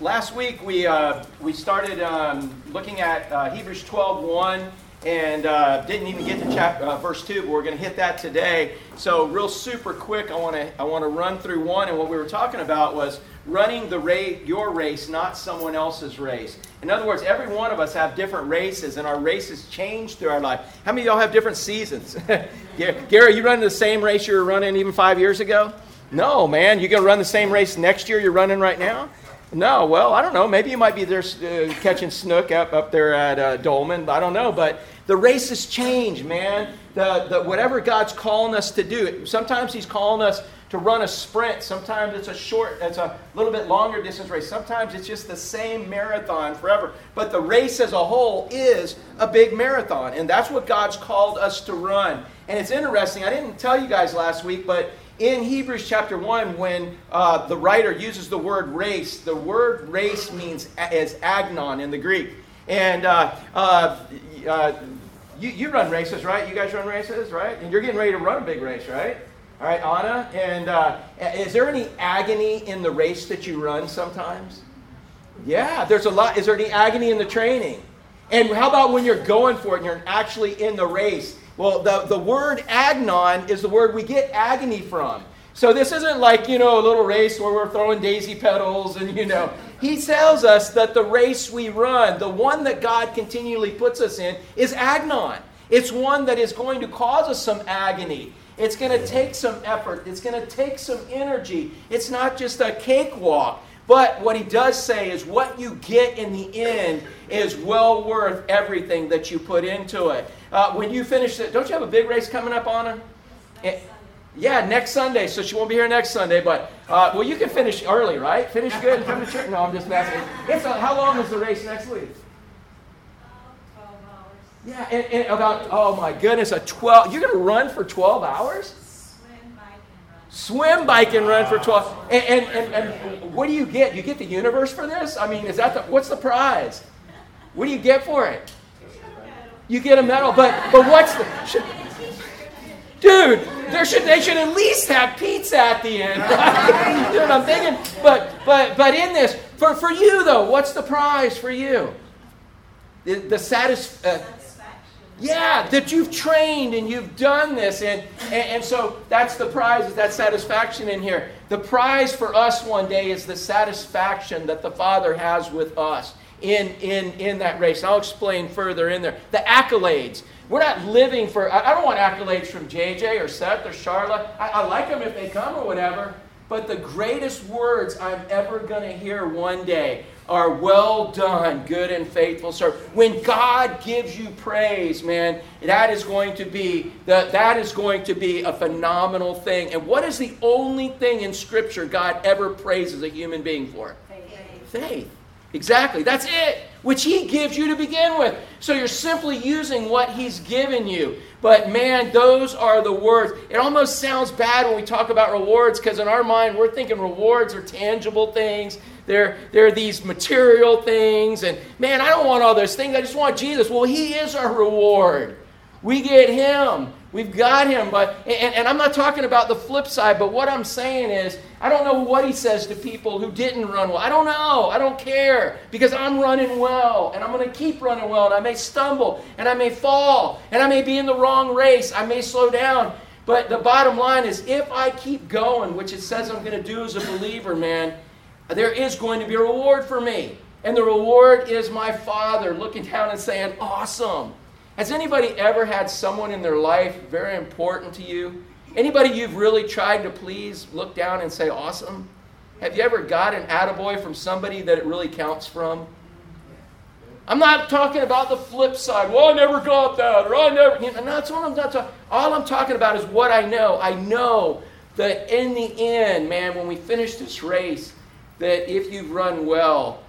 last week we, uh, we started um, looking at uh, Hebrews 12 1 and uh, didn't even get to chapter, uh, verse 2, but we're going to hit that today. So, real super quick, I want to I wanna run through one. And what we were talking about was running the race, your race, not someone else's race. In other words, every one of us have different races, and our races change through our life. How many of y'all have different seasons? Gary, you running the same race you were running even five years ago? No, man. you're going to run the same race next year you're running right now? No, well, I don't know. Maybe you might be there uh, catching snook up, up there at uh, Dolman. I don't know. But the races change, man. The, the, whatever God's calling us to do. Sometimes He's calling us to run a sprint. Sometimes it's a short, it's a little bit longer distance race. Sometimes it's just the same marathon forever. But the race as a whole is a big marathon. And that's what God's called us to run. And it's interesting. I didn't tell you guys last week, but in Hebrews chapter 1, when uh, the writer uses the word race, the word race means as agon in the Greek. And uh, uh, uh, you, you run races, right? You guys run races, right? And you're getting ready to run a big race, right? All right, Anna. And uh, is there any agony in the race that you run sometimes? Yeah, there's a lot. Is there any agony in the training? And how about when you're going for it and you're actually in the race? Well, the, the word agon is the word we get agony from. So this isn't like, you know, a little race where we're throwing daisy petals and, you know. He tells us that the race we run, the one that God continually puts us in, is agon. It's one that is going to cause us some agony. It's going to take some effort. It's going to take some energy. It's not just a cakewalk. But what he does say is what you get in the end is well worth everything that you put into it. Uh, when you finish it, don't you have a big race coming up on her? Yeah, next Sunday. So she won't be here next Sunday, but uh, well, you can finish early, right? Finish good and come to church. No, I'm just messing. It's a, how long is the race next week? Yeah, and, and about oh my goodness, a twelve. You're going to run for twelve hours? Swim, bike, and run for 12. And, and, and, and, what do you get? You get the universe for this? I mean, is that the, what's the prize? What do you get for it? You get a medal, but but what's the should, dude? There should they should at least have pizza at the end. Right? I'm thinking? But but but in this, for for you though, what's the prize for you? The, the satis, uh, yeah, that you've trained and you've done this. And, and, and, so that's the prize, is that satisfaction in here. The prize for us one day is the satisfaction that the Father has with us in, in, in that race. I'll explain further in there. The accolades. We're not living for, I, don't want accolades from JJ or Seth or Charlotte. I, I like them if they come or whatever. But the greatest words I'm ever going to hear one day are well done, good and faithful servant. When God gives you praise, man, that is going to be that that is going to be a phenomenal thing. And what is the only thing in Scripture God ever praises a human being for? Faith. Faith. Exactly. That's it, which He gives you to begin with. So you're simply using what He's given you. But man, those are the words. It almost sounds bad when we talk about rewards because in our mind, we're thinking rewards are tangible things. They're, they're these material things. And man, I don't want all those things. I just want Jesus. Well, He is our reward. We get Him. We've got him, but and, and, I'm not talking about the flip side, but what I'm saying is I don't know what he says to people who didn't run well. I don't know. I don't care because I'm running well and I'm going to keep running well and I may stumble and I may fall and I may be in the wrong race. I may slow down. But the bottom line is if I keep going, which it says I'm going to do as a believer, man, there is going to be a reward for me. And the reward is my Father looking down and saying, Awesome. Has anybody ever had someone in their life very important to you? Anybody you've really tried to please look down and say, awesome? Have you ever got an attaboy from somebody that it really counts from? I'm not talking about the flip side. Well, I never got that, or I never. You know, that's what I'm not talking. All I'm talking about is what I know. I know that in the end, man, when we finish this race, that if you've run well,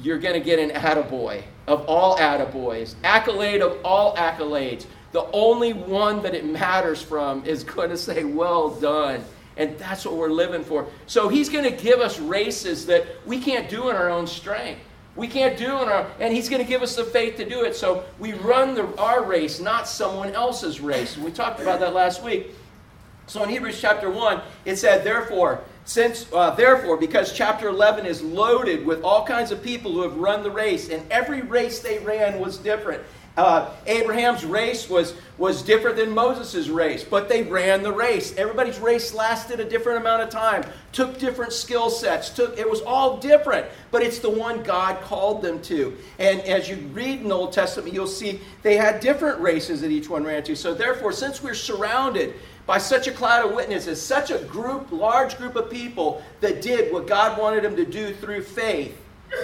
you're going to get an attaboy of all attaboys, accolade of all accolades. The only one that it matters from is going to say, Well done. And that's what we're living for. So he's going to give us races that we can't do in our own strength. We can't do in our, and he's going to give us the faith to do it. So we run the, our race, not someone else's race. We talked about that last week. So in Hebrews chapter 1, it said, Therefore, since, uh, therefore, because chapter 11 is loaded with all kinds of people who have run the race, and every race they ran was different. Uh, Abraham's race was, was different than Moses' race, but they ran the race. Everybody's race lasted a different amount of time, took different skill sets, took, it was all different, but it's the one God called them to. And as you read in the Old Testament, you'll see they had different races that each one ran to. So therefore, since we're surrounded by such a cloud of witnesses, such a group, large group of people that did what God wanted them to do through faith,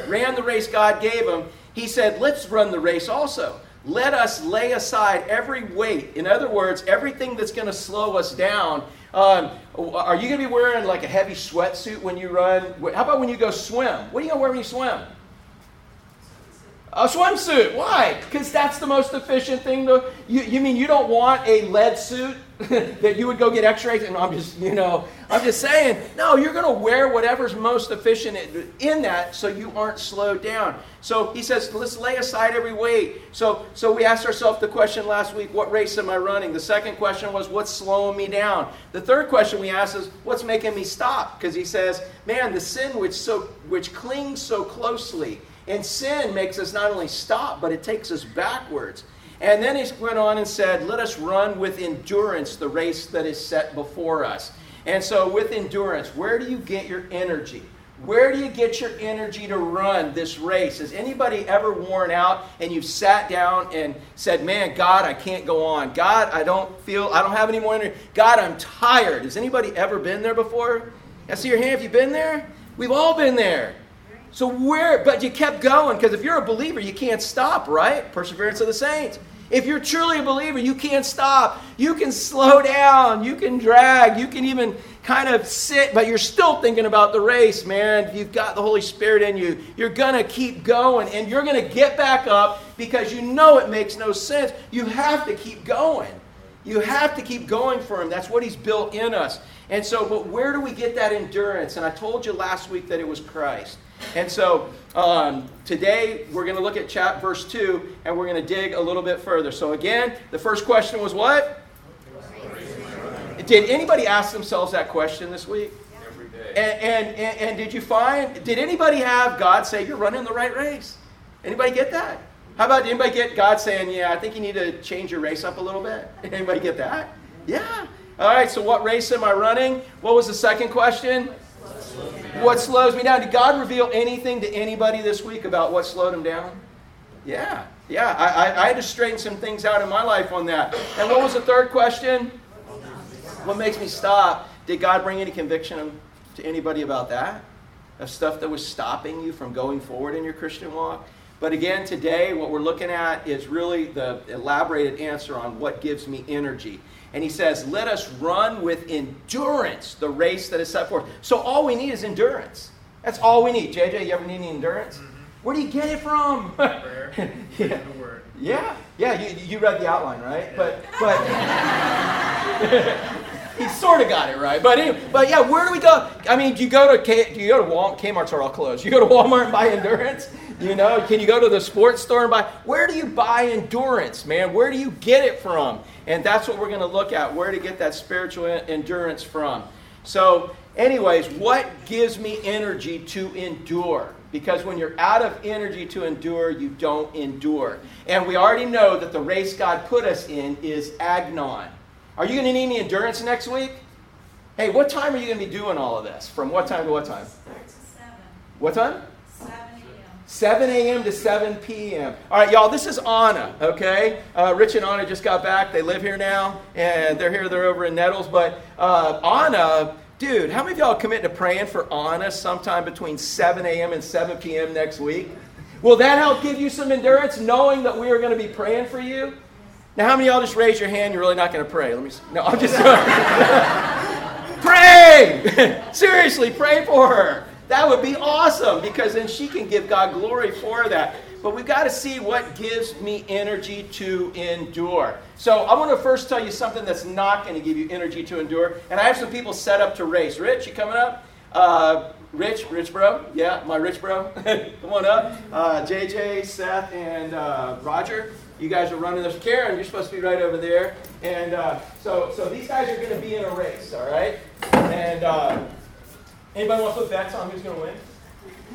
ran the race God gave them, he said, let's run the race also let us lay aside every weight. In other words, everything that's going to slow us down. Um, are you going to be wearing like a heavy sweatsuit when you run? How about when you go swim? What are you going to wear when you swim? A swimsuit. Why? Because that's the most efficient thing to. You, you mean you don't want a lead suit that you would go get x-rays and i'm just you know i'm just saying no you're going to wear whatever's most efficient in that so you aren't slowed down. So he says let's lay aside every weight. So so we asked ourselves the question last week what race am i running? The second question was what's slowing me down? The third question we asked is what's making me stop? Because he says man the sin which so which clings so closely and sin makes us not only stop but it takes us backwards and then he went on and said, Let us run with endurance the race that is set before us. And so, with endurance, where do you get your energy? Where do you get your energy to run this race? Has anybody ever worn out and you've sat down and said, Man, God, I can't go on. God, I don't feel, I don't have any more energy. God, I'm tired. Has anybody ever been there before? I see your hand. Have you been there? We've all been there. So where, but you kept going because if you're a believer, you can't stop, right? Perseverance of the saints. If you're truly a believer, you can't stop. You can slow down. You can drag. You can even kind of sit, but you're still thinking about the race, man. You've got the Holy Spirit in you. You're going to keep going and you're going to get back up because you know it makes no sense. You have to keep going. You have to keep going for Him. That's what He's built in us. And so, but where do we get that endurance? And I told you last week that it was Christ. And so um, today we're going to look at chapter verse 2 and we're going to dig a little bit further. So again, the first question was what? Did anybody ask themselves that question this week? Every day. And, and, and, and did you find, did anybody have God say, you're running the right race? Anybody get that? How about anybody get God saying, yeah, I think you need to change your race up a little bit? Anybody get that? Yeah. All right, so what race am I running? What was the second question? What slows me down? Did God reveal anything to anybody this week about what slowed him down? Yeah, yeah. I, I, I, had to straighten some things out in my life on that. And what was the third question? What makes me stop? Did God bring any conviction to anybody about that? Of stuff that was stopping you from going forward in your Christian walk? But again, today, what we're looking at is really the elaborated answer on what gives me energy. And he says, Let us run with endurance the race that is set forth. So all we need is endurance. That's all we need. JJ, you ever need any endurance? Mm-hmm. Where do you get it from? Prayer. yeah. yeah. Yeah, you, you read the outline, right? But but he sort of got it right. But anyway, but yeah, where do we go? I mean, do you go to K, do you go to Walmart? Kmart's are all closed. You go to Walmart and buy endurance? You know, can you go to the sports store and buy? Where do you buy endurance, man? Where do you get it from? And that's what we're going to look at where to get that spiritual endurance from. So, anyways, what gives me energy to endure? Because when you're out of energy to endure, you don't endure. And we already know that the race God put us in is agon. Are you going to need any endurance next week? Hey, what time are you going to be doing all of this? From what time to what time? What time? 7 a.m. to 7 p.m. All right, y'all, this is Anna, okay? Uh, Rich and Anna just got back. They live here now, and they're here, they're over in Nettles. But uh, Anna, dude, how many of y'all commit to praying for Anna sometime between 7 a.m. and 7 p.m. next week? Will that help give you some endurance knowing that we are going to be praying for you? Now, how many of y'all just raise your hand? You're really not going to pray. Let me. No, I'm just. pray. Seriously, pray for her. That would be awesome because then she can give God glory for that. But we've got to see what gives me energy to endure. So I want to first tell you something that's not going to give you energy to endure. And I have some people set up to race. Rich, you coming up? Uh, Rich, Rich bro, yeah, my Rich bro, come on up. Uh, JJ, Seth, and uh, Roger, you guys are running this. Karen, you're supposed to be right over there. And uh, so, so these guys are going to be in a race, all right? And uh, Anybody want to put bets on who's going to win?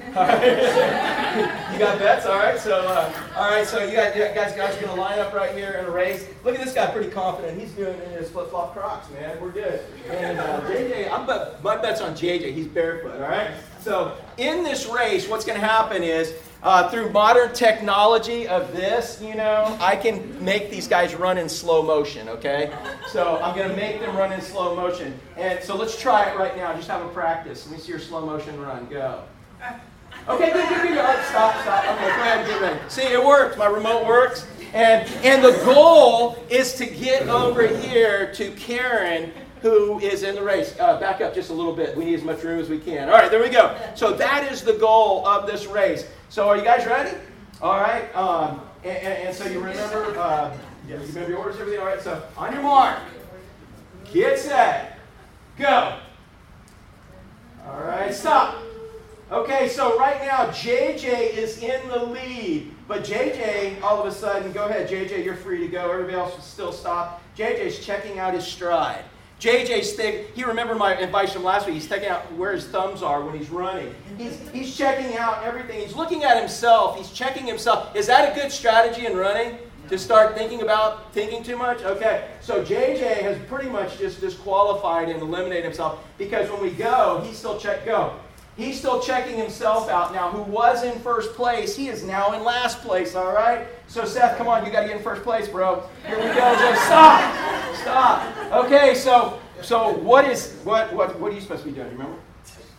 All right. you got bets, all right. So, uh, all right. So you got you guys, guys going to line up right here in a race. Look at this guy, pretty confident. He's doing it in his flip flop Crocs, man. We're good. And uh, JJ, I'm bet, my bet's on JJ. He's barefoot, all right. So in this race, what's going to happen is uh, through modern technology of this, you know, I can make these guys run in slow motion, okay? So I'm going to make them run in slow motion. And so let's try it right now. Just have a practice. Let me see your slow motion run. Go. Okay, good, good, good. Oh, stop, stop. Okay, go ahead and get ready. See, it works. My remote works. And, and the goal is to get over here to Karen who is in the race. Uh, back up just a little bit. We need as much room as we can. All right, there we go. So that is the goal of this race. So are you guys ready? All right. Um, and, and, and, so you remember, uh, you remember your orders, everything. All right. So on your mark, get set, go. All right, stop. Okay, so right now JJ is in the lead, but JJ all of a sudden, go ahead, JJ, you're free to go. Everybody else still stop. JJ's checking out his stride. JJ's thing, he remembered my advice from last week. He's checking out where his thumbs are when he's running. He's, he's checking out everything. He's looking at himself. He's checking himself. Is that a good strategy in running? To start thinking about thinking too much? Okay, so JJ has pretty much just disqualified and eliminated himself because when we go, he's still check go. He's still checking himself out now. Who was in first place, he is now in last place, all right? So, Seth, come on, you got to get in first place, bro. Here we go. Just stop. Stop. Okay, so so what is what what what are you supposed to be doing? You remember?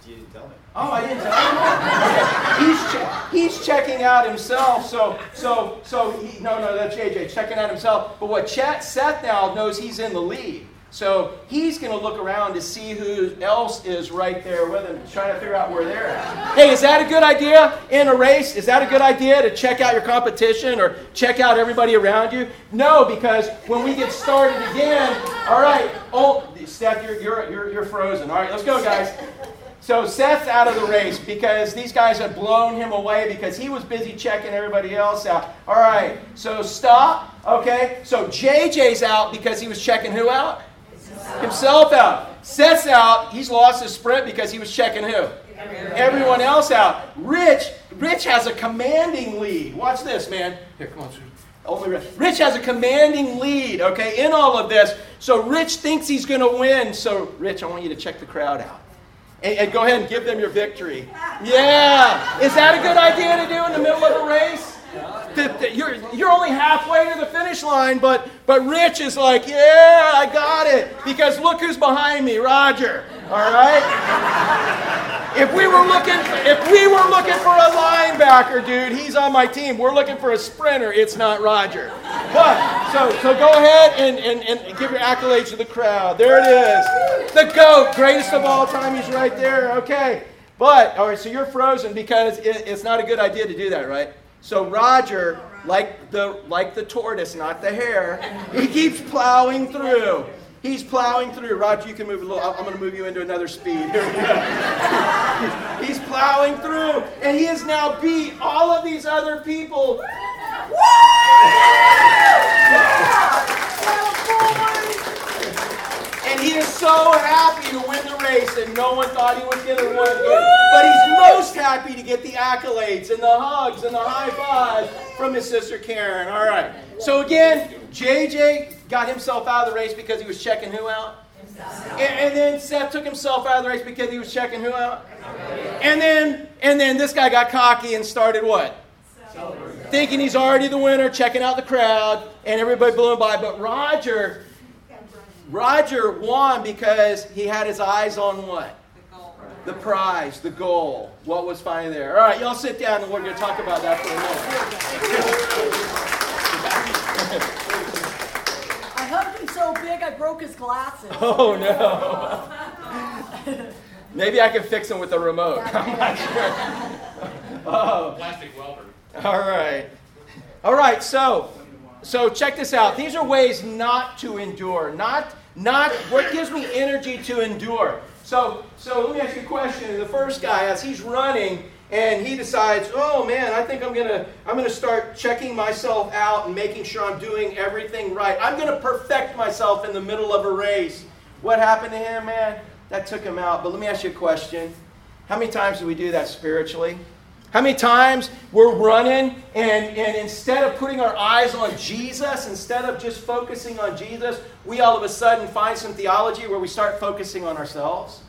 You didn't tell me. Oh, I didn't tell you. Okay. He's che- he's checking out himself. So so so he, no no that's JJ checking out himself. But what Chet Seth now knows he's in the lead. So he's going to look around to see who else is right there with him, trying to figure out where they're at. Hey, is that a good idea in a race? Is that a good idea to check out your competition or check out everybody around you? No, because when we get started again, all right, oh, Steph, you're, you're, you're, you're frozen. All right, let's go, guys. So Seth's out of the race because these guys have blown him away because he was busy checking everybody else out. All right, so stop. Okay, so JJ's out because he was checking who out? Himself out. Seth's out. He's lost his sprint because he was checking who? Everyone else out. Rich, Rich has a commanding lead. Watch this, man. Here, come on. Only Rich. Rich has a commanding lead, okay, in all of this. So Rich thinks he's going to win. So, Rich, I want you to check the crowd out. And, and go ahead and give them your victory. Yeah. Is that a good idea to do in the middle of a race? You're, you're only halfway to the finish line, but, but Rich is like, yeah, I got it. Because look who's behind me, Roger. All right? If we were looking, if we were looking for a linebacker, dude, he's on my team. We're looking for a sprinter. It's not Roger. But so so go ahead and, and, and give your accolades to the crowd. There it is. The GOAT, greatest of all time. He's right there. Okay. But all right, so you're frozen because it, it's not a good idea to do that, right? So Roger, like the like the tortoise, not the hare, he keeps plowing through. He's plowing through. Roger, you can move a little. I'm going to move you into another speed. He's plowing through, and he has now beat all of these other people. And he is so happy to win the race, and no one thought he was going to win. it. But he's most happy to get the accolades and the hugs and the high fives from his sister Karen. All right. So again, JJ got himself out of the race because he was checking who out? And, and, then Seth took himself out of the race because he was checking who out? And then and then this guy got cocky and started what? Thinking he's already the winner, checking out the crowd, and everybody blew him by. But Roger Roger won because he had his eyes on what? The prize, the goal. What was finally there? All right, y'all sit down and we're going to talk about that for a minute. I hugged him so big I broke his glasses. Oh, no. Maybe I can fix him with the remote. I'm not sure. Oh. Plastic welder. All right. All right, so so check this out. These are ways not to endure. Not, not what gives me energy to endure. So, so let me ask you a question. The first guy, as he's running, and he decides, oh man, I think I'm gonna, I'm gonna start checking myself out and making sure I'm doing everything right. I'm gonna perfect myself in the middle of a race. What happened to him, man? That took him out. But let me ask you a question. How many times do we do that spiritually? How many times we're running and, and instead of putting our eyes on Jesus, instead of just focusing on Jesus, we all of a sudden find some theology where we start focusing on ourselves?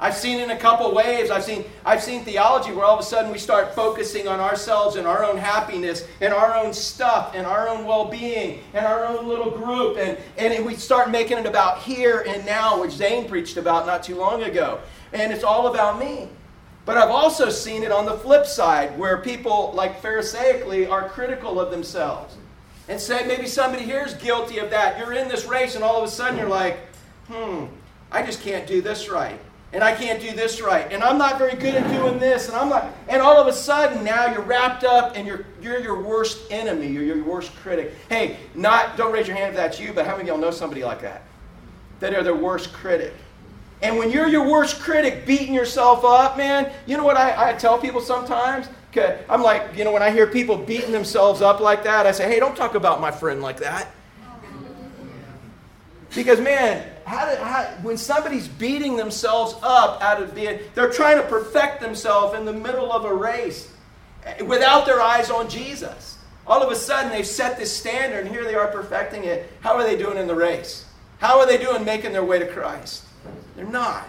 I've seen in a couple waves. I've seen, I've seen theology where all of a sudden we start focusing on ourselves and our own happiness and our own stuff and our own well being and our own little group. And, and we start making it about here and now, which Zane preached about not too long ago. And it's all about me. But I've also seen it on the flip side where people, like Pharisaically, are critical of themselves and say maybe somebody here is guilty of that. You're in this race and all of a sudden you're like, hmm, I just can't do this right and I can't do this right, and I'm not very good at doing this, and I'm not, and all of a sudden now you're wrapped up and you're you're your worst enemy, you're your worst critic. Hey, not don't raise your hand if that's you, but how many of y'all know somebody like that? That are their worst critic. And when you're your worst critic, beating yourself up, man, you know what I, I tell people sometimes? I'm like, you know, when I hear people beating themselves up like that, I say, hey, don't talk about my friend like that. Because, man, how did, how, when somebody's beating themselves up out of being, they're trying to perfect themselves in the middle of a race eh, without their eyes on Jesus. All of a sudden, they've set this standard, and here they are perfecting it. How are they doing in the race? How are they doing making their way to Christ? They're not.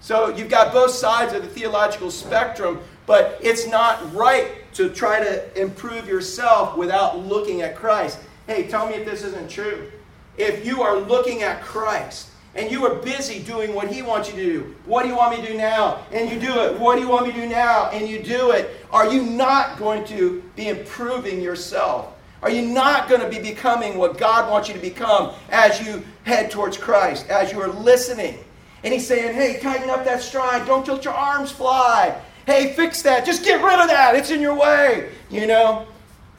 So you've got both sides of the theological spectrum, but it's not right to try to improve yourself without looking at Christ. Hey, tell me if this isn't true if you are looking at Christ and you are busy doing what He wants you to do, what do you want me to do now? And you do it. What do you want me to do now? And you do it. Are you not going to be improving yourself? Are you not going to be becoming what God wants you to become as you head towards Christ, as you are listening? And He's saying, hey, tighten up that stride. Don't let your arms fly. Hey, fix that. Just get rid of that. It's in your way. You know?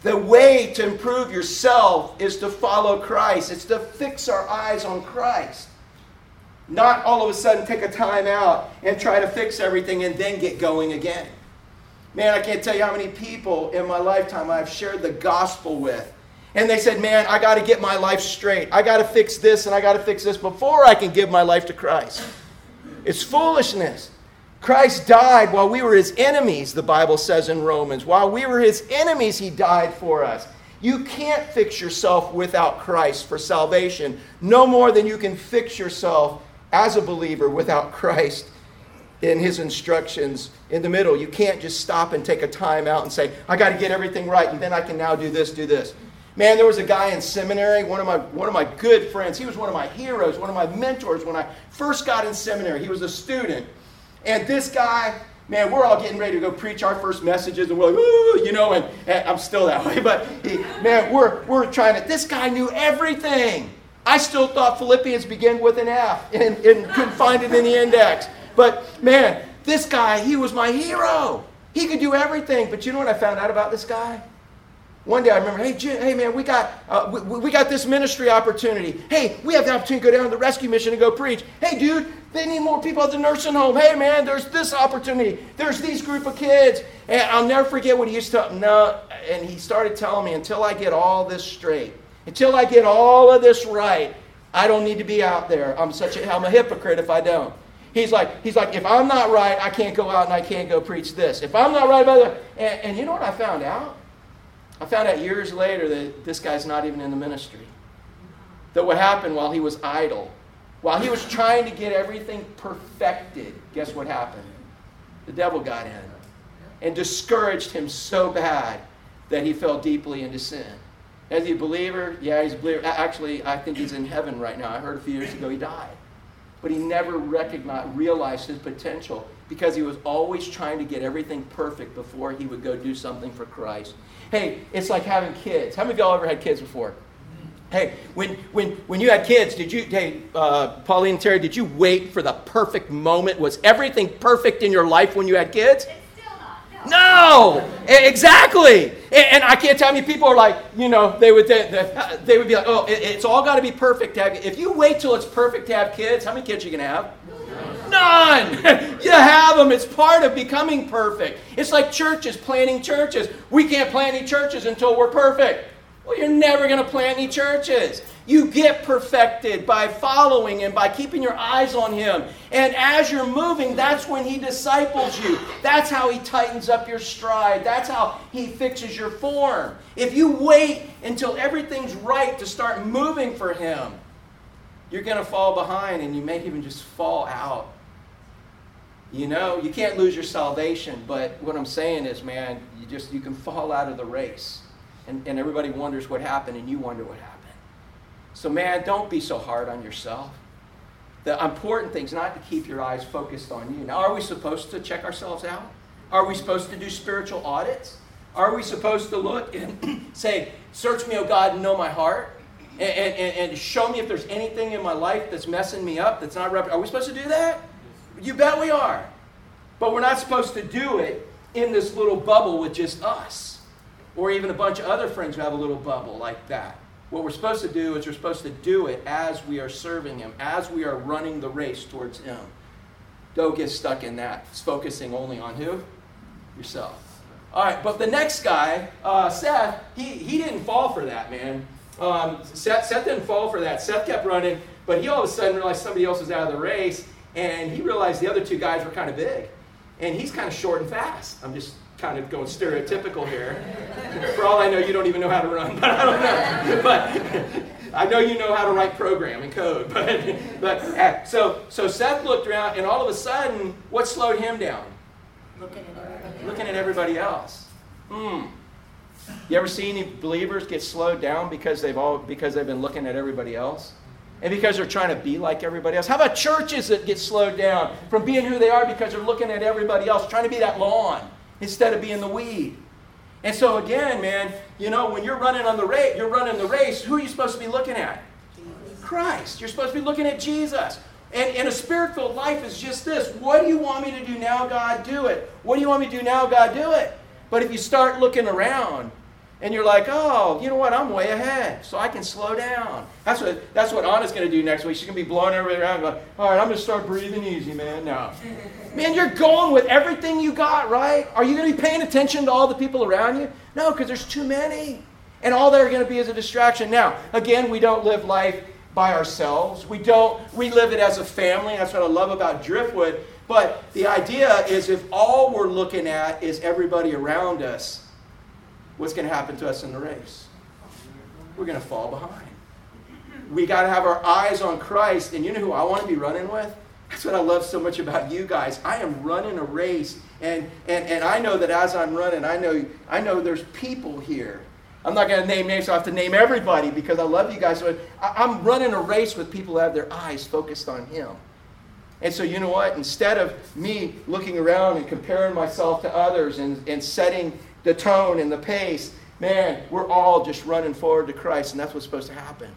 The way to improve yourself is to follow Christ. It's to fix our eyes on Christ. Not all of a sudden take a time out and try to fix everything and then get going again. Man, I can't tell you how many people in my lifetime I've shared the gospel with. And they said, Man, I got to get my life straight. I got to fix this and I got to fix this before I can give my life to Christ. It's foolishness. Christ died while we were his enemies, the Bible says in Romans. While we were his enemies, he died for us. You can't fix yourself without Christ for salvation, no more than you can fix yourself as a believer without Christ in his instructions in the middle. You can't just stop and take a time out and say, I got to get everything right, and then I can now do this, do this. Man, there was a guy in seminary, one of my one of my good friends. He was one of my heroes, one of my mentors when I first got in seminary. He was a student. And this guy, man, we're all getting ready to go preach our first messages, and we're like, ooh, you know, and, and I'm still that way. But he, man, we're we're trying to. This guy knew everything. I still thought Philippians began with an F and, and couldn't find it in the index. But man, this guy, he was my hero. He could do everything. But you know what I found out about this guy? One day I remember, hey, Jim, hey man, we got, uh, we, we, got this ministry opportunity. Hey, we have the opportunity to go down to the rescue mission and go preach. Hey, dude, they need more people at the nursing home. Hey, man, there's this opportunity. There's these group of kids. And I'll never forget what he used to, no, and he started telling me, until I get all this straight, until I get all of this right, I don't need to be out there. I'm such a, I'm a hypocrite if I don't. He's like, he's like, if I'm not right, I can't go out and I can't go preach this. If I'm not right about it, and, and you know what I found out? I found out years later that this guy's not even in the ministry. That what happened while he was idle while he was trying to get everything perfected, guess what happened? The devil got in and discouraged him so bad that he fell deeply into sin. He a believer? Yeah, he's a believer. Actually, I think he's in heaven right now. I heard a few years ago he died. But he never recognized, realized his potential because he was always trying to get everything perfect before he would go do something for Christ. Hey, it's like having kids. How many of y'all ever had kids before? Hey, when, when, when you had kids, did you, hey, uh, Pauline and Terry, did you wait for the perfect moment? Was everything perfect in your life when you had kids? No, exactly. And, I can't tell you, people are like, you know, they would they, they would be like, oh, it's all got to be perfect to have. If you wait till it's perfect to have kids, how many kids are you gonna have? None. you have them. It's part of becoming perfect. It's like churches, planning churches. We can't plan any churches until we're perfect. Well, you're never going to plant any churches. You get perfected by following Him, by keeping your eyes on Him. And as you're moving, that's when He disciples you. That's how He tightens up your stride. That's how He fixes your form. If you wait until everything's right to start moving for Him, you're going to fall behind and you may even just fall out. You know, you can't lose your salvation, but what I'm saying is, man, you just you can fall out of the race and, and everybody wonders what happened, and you wonder what happened. So, man, don't be so hard on yourself. The important thing is not to keep your eyes focused on you. Now, are we supposed to check ourselves out? Are we supposed to do spiritual audits? Are we supposed to look and say, Search me, O God, and know my heart? And, and, and, show me if there's anything in my life that's messing me up, that's not rep- Are we supposed to do that? You bet we are. But we're not supposed to do it in this little bubble with just us or even a bunch of other friends who have a little bubble like that. What we're supposed to do is we're supposed to do it as we are serving Him, as we are running the race towards Him. Don't get stuck in that. It's focusing only on who? Yourself. All right, but the next guy, uh, Seth, he, he didn't fall for that, man. Um, Seth, Seth didn't fall for that. Seth kept running, but he all of a sudden realized somebody else was out of the race, and he realized the other two guys were kind of big. And he's kind of short and fast. I'm just kind of going stereotypical here. For all I know, you don't even know how to run, but I don't know. But I know you know how to write program and code. But, but uh, so, so Seth looked around, and all of a sudden, what slowed him down? Looking at everybody Looking at everybody else. Hmm. You ever see any believers get slowed down because they've all because they've been looking at everybody else? And because they're trying to be like everybody else? How about churches that get slowed down from being who they are because they're looking at everybody else, trying to be that lawn? instead of being the weed. And so again, man, you know, when you're running on the race, you're running the race, who are you supposed to be looking at? Christ. You're supposed to be looking at Jesus. And, and a spirit-filled life is just this. What do you want me to do now, God? Do it. What do you want me to do now, God? Do it. But if you start looking around and you're like, oh, you know what? I'm way ahead, so I can slow down. That's what that's what Anna's going to do next week. She's going to be blowing everybody around, going, all right, I'm going to start breathing easy, man. Now, man, you're going with everything you got, right? Are you going to be paying attention to all the people around you? No, because there's too many, and all they're going to be is a distraction. Now, again, we don't live life by ourselves. We don't. We live it as a family. That's what I love about Driftwood. But the idea is, if all we're looking at is everybody around us what's going to happen to us in the race? We're going to fall behind. We got to have our eyes on Christ. And you know who I want to be running with? That's what I love so much about you guys. I am running a race. And, and, and I know that as I'm running, I know, I know there's people here. I'm not going to name names, so I have to name everybody because I love you guys. So I'm running a race with people who have their eyes focused on Him. And so, you know what? Instead of me looking around and comparing myself to others and, and setting the tone and the pace, man, we're all just running forward to Christ, and that's what's supposed to happen.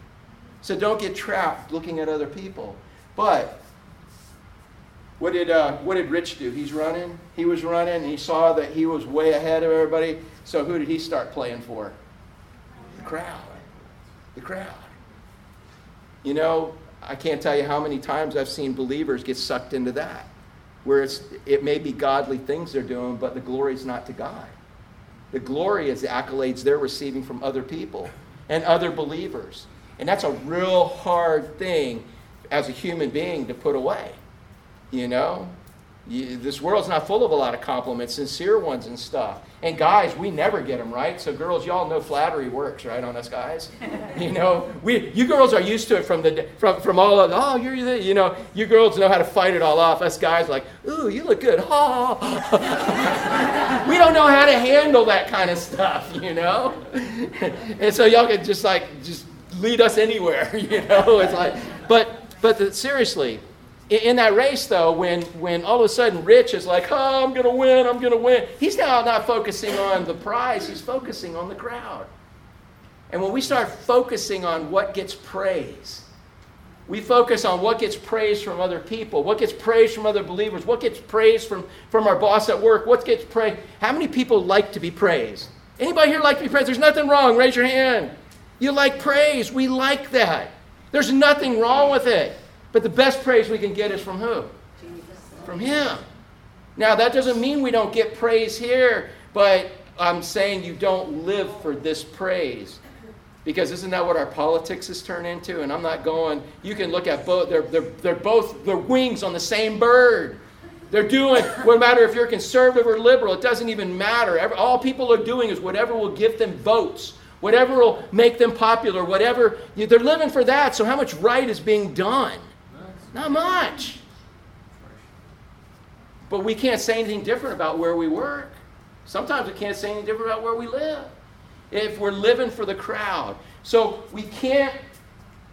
So don't get trapped looking at other people. But what did, uh, what did Rich do? He's running. He was running. And he saw that he was way ahead of everybody. So who did he start playing for? The crowd. The crowd. You know, I can't tell you how many times I've seen believers get sucked into that, where it's, it may be godly things they're doing, but the glory is not to God. The glory is the accolades they're receiving from other people and other believers. And that's a real hard thing as a human being to put away. You know? You, this world's not full of a lot of compliments, sincere ones and stuff. And guys, we never get them right. So girls, y'all know flattery works, right, on us guys. you know, we you girls are used to it from the from from all of oh you're the you know you girls know how to fight it all off. Us guys like ooh you look good. Ha. we don't know how to handle that kind of stuff, you know. and so y'all can just like just lead us anywhere, you know. It's like, but but the, seriously, in that race, though, when, when all of a sudden Rich is like, oh, I'm going to win, I'm going to win, he's now not focusing on the prize, he's focusing on the crowd. And when we start focusing on what gets praise, we focus on what gets praise from other people, what gets praise from other believers, what gets praise from, from our boss at work, what gets praise. How many people like to be praised? Anybody here like to be praised? There's nothing wrong. Raise your hand. You like praise. We like that. There's nothing wrong with it. But the best praise we can get is from who? From Him. Now, that doesn't mean we don't get praise here, but I'm saying you don't live for this praise. Because isn't that what our politics has turned into? And I'm not going, you can look at both, they're, they're, they're both, they're wings on the same bird. They're doing, no matter if you're conservative or liberal, it doesn't even matter. All people are doing is whatever will give them votes, whatever will make them popular, whatever. They're living for that. So, how much right is being done? Not much. But we can't say anything different about where we work. Sometimes we can't say anything different about where we live. If we're living for the crowd. So we can't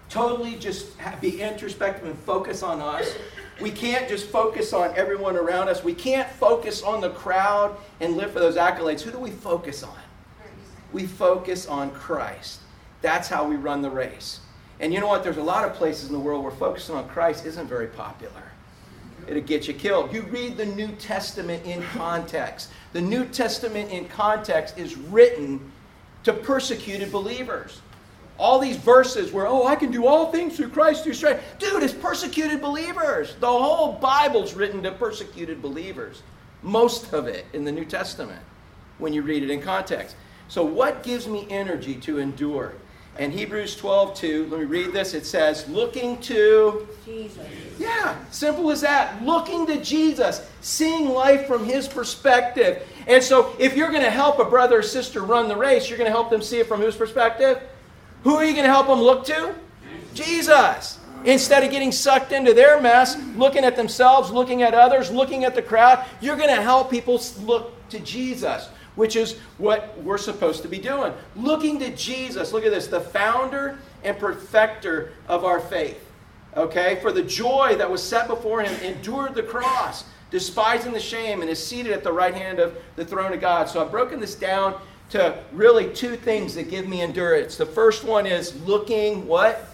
totally just be introspective and focus on us. We can't just focus on everyone around us. We can't focus on the crowd and live for those accolades. Who do we focus on? We focus on Christ. That's how we run the race. And you know what? There's a lot of places in the world where focusing on Christ isn't very popular. It'll get you killed. You read the New Testament in context. The New Testament in context is written to persecuted believers. All these verses where, oh, I can do all things through Christ through strength. Dude, it's persecuted believers. The whole Bible's written to persecuted believers. Most of it in the New Testament when you read it in context. So, what gives me energy to endure? And Hebrews 12, 2, let me read this. It says, looking to Jesus. Yeah, simple as that. Looking to Jesus, seeing life from his perspective. And so, if you're going to help a brother or sister run the race, you're going to help them see it from whose perspective? Who are you going to help them look to? Jesus. Instead of getting sucked into their mess, looking at themselves, looking at others, looking at the crowd, you're going to help people look to Jesus which is what we're supposed to be doing. Looking to Jesus. Look at this the founder and perfecter of our faith. Okay? For the joy that was set before him, endured the cross, despising the shame, and is seated at the right hand of the throne of God. So I've broken this down to really two things that give me endurance. The first one is looking what?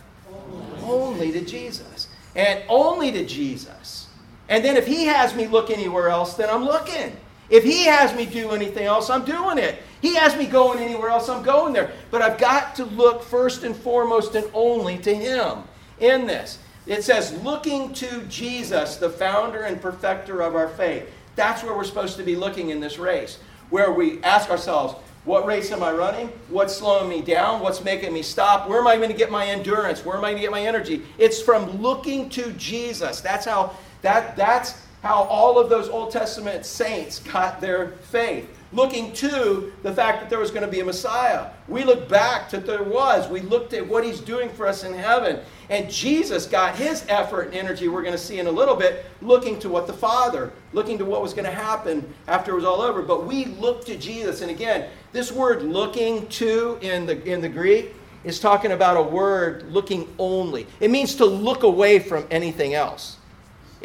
Only, only to Jesus. And only to Jesus. And then if he has me look anywhere else, then I'm looking. If he has me do anything else, I'm doing it. He has me going anywhere else, I'm going there. But I've got to look first and foremost and only to him in this. It says, looking to Jesus, the founder and perfecter of our faith. That's where we're supposed to be looking in this race, where we ask ourselves, what race am I running? What's slowing me down? What's making me stop? Where am I going to get my endurance? Where am I going to get my energy? It's from looking to Jesus. That's how that that's how all of those Old Testament saints got their faith. Looking to the fact that there was going to be a Messiah. We look back to there was. We looked at what he's doing for us in heaven. And Jesus got his effort and energy, we're going to see in a little bit, looking to what the Father, looking to what was going to happen after it was all over. But we look to Jesus. And again, this word looking to in the, in the Greek is talking about a word looking only. It means to look away from anything else.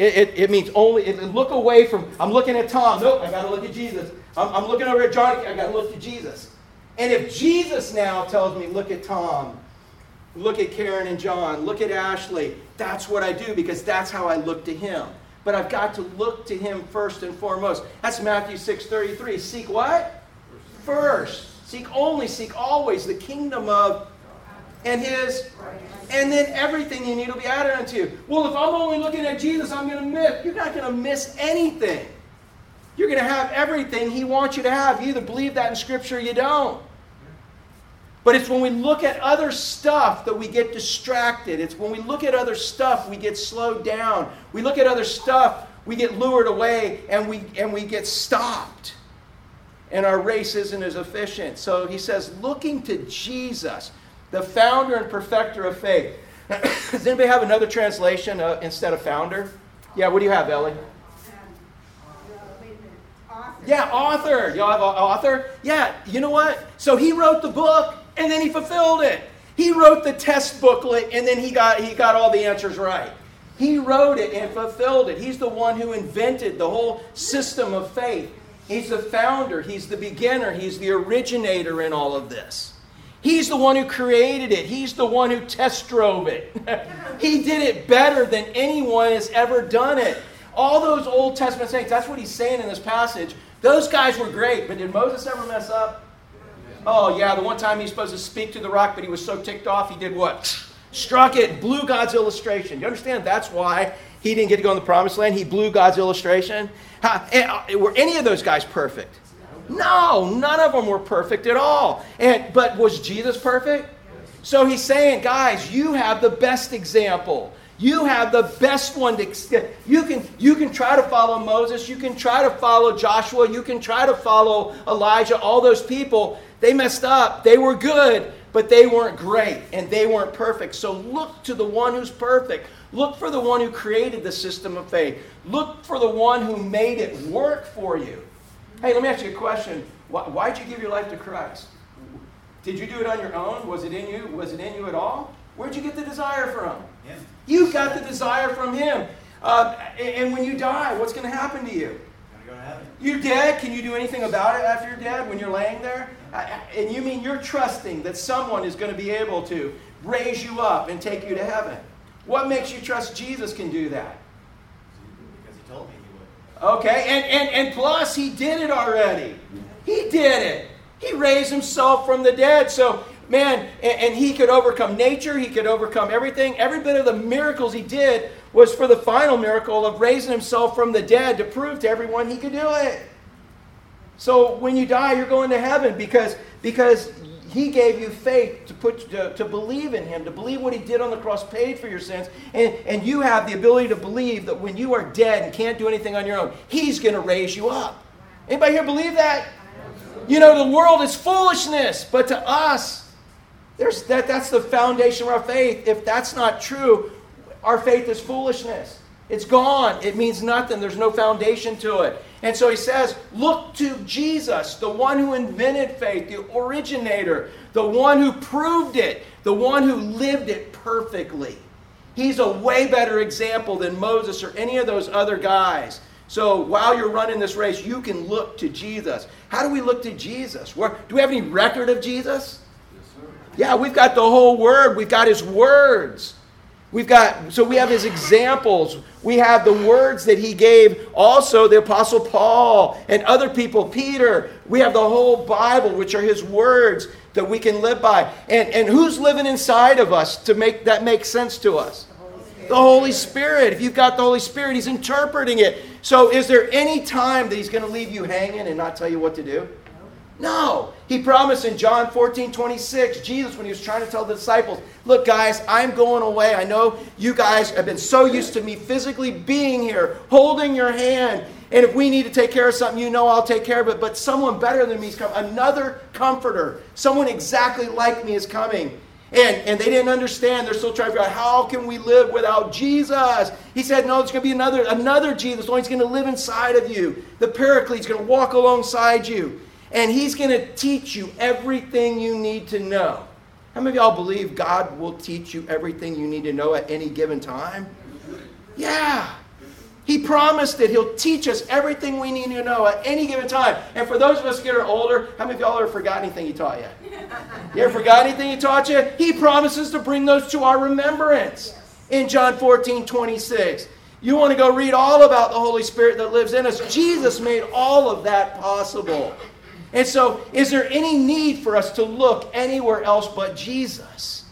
It, it, it means only, it, look away from, I'm looking at Tom. Nope, I got to look at Jesus. I'm, I'm looking over at Johnny. I got to look to Jesus. And if Jesus now tells me, look at Tom, look at Karen and John, look at Ashley, that's what I do because that's how I look to him. But I've got to look to him first and foremost. That's Matthew 6.33. Seek what? First. Seek only, seek always the kingdom of and his and then everything you need will be added unto you. Well, if I'm only looking at Jesus, I'm going to miss. You're not going to miss anything. You're going to have everything he wants you to have. You either believe that in Scripture or you don't. But it's when we look at other stuff that we get distracted. It's when we look at other stuff we get slowed down. We look at other stuff, we get lured away and we and we get stopped. And our race isn't as efficient. So he says, looking to Jesus the founder and perfecter of faith. Does anybody have another translation uh, instead of founder? Yeah, what do you have, Ellie? Yeah, author. Y'all have an author? Yeah, you know what? So he wrote the book and then he fulfilled it. He wrote the test booklet and then he got he got all the answers right. He wrote it and fulfilled it. He's the one who invented the whole system of faith. He's the founder, he's the beginner, he's the originator in all of this. He's the one who created it. He's the one who test drove it. he did it better than anyone has ever done it. All those Old Testament saints, that's what he's saying in this passage. Those guys were great, but did Moses ever mess up? Oh, yeah, the one time he's supposed to speak to the rock, but he was so ticked off, he did what? Struck it, blew God's illustration. You understand? That's why he didn't get to go in the promised land. He blew God's illustration. How, uh, were any of those guys perfect? No, none of them were perfect at all. And but was Jesus perfect? So he's saying, guys, you have the best example. You have the best one to you can you can try to follow Moses, you can try to follow Joshua, you can try to follow Elijah, all those people, they messed up. They were good, but they weren't great and they weren't perfect. So look to the one who's perfect. Look for the one who created the system of faith. Look for the one who made it work for you. Hey, let me ask you a question. Why, would you give your life to Christ? Did you do it on your own? Was it in you? Was it in you at all? Where'd you get the desire from? Yeah. You got the desire from Him. Uh, and when you die, what's going to happen to you? You're dead. Can you do anything about it after you're dead when you're laying there? And you mean you're trusting that someone is going to be able to raise you up and take you to heaven? What makes you trust Jesus can do that? Because he told me he would. Okay, and, and, and plus, he did it already. He did it. He raised himself from the dead. So, man, and, and he could overcome nature, he could overcome everything. Every bit of the miracles he did was for the final miracle of raising himself from the dead to prove to everyone he could do it. So when you die, you're going to heaven because, because he gave you faith to put to, to, believe in him, to believe what he did on the cross, paid for your sins, and, and you have the ability to believe that when you are dead and can't do anything on your own, he's going to raise you up. Anybody here believe that? You know, the world is foolishness, but to us, there's that, that's the foundation of our faith. If that's not true, our faith is foolishness. It's gone. It means nothing. There's no foundation to it. And so he says, look to Jesus, the one who invented faith, the originator, the one who proved it, the one who lived it perfectly. He's a way better example than Moses or any of those other guys. So while you're running this race, you can look to Jesus. How do we look to Jesus? Where, do we have any record of Jesus? Yes, yeah, we've got the whole word. We've got his words. We've got, so we have his examples. We have the words that he gave also the Apostle Paul and other people, Peter. We have the whole Bible, which are his words that we can live by. And, and who's living inside of us to make that make sense to us? The Holy Spirit. If you've got the Holy Spirit, he's interpreting it. So is there any time that he's going to leave you hanging and not tell you what to do? No. He promised in John 14, 26, Jesus, when he was trying to tell the disciples, Look, guys, I'm going away. I know you guys have been so used to me physically being here, holding your hand. And if we need to take care of something, you know I'll take care of it. But someone better than me is coming. Another comforter, someone exactly like me is coming. And, and they didn't understand. They're still trying to figure out how can we live without Jesus. He said, No, there's going to be another, another Jesus. Only he's going to live inside of you. The Paraclete is going to walk alongside you and He's going to teach you everything you need to know. How many of y'all believe God will teach you everything you need to know at any given time? Yeah. He promised that He'll teach us everything we need to know at any given time. And for those of us that are older, how many of y'all ever forgot anything He taught you? You ever forgot anything He taught you? He promises to bring those to our remembrance in John 14 26. You want to go read all about the Holy Spirit that lives in us. Jesus made all of that possible. And so, is there any need for us to look anywhere else but Jesus?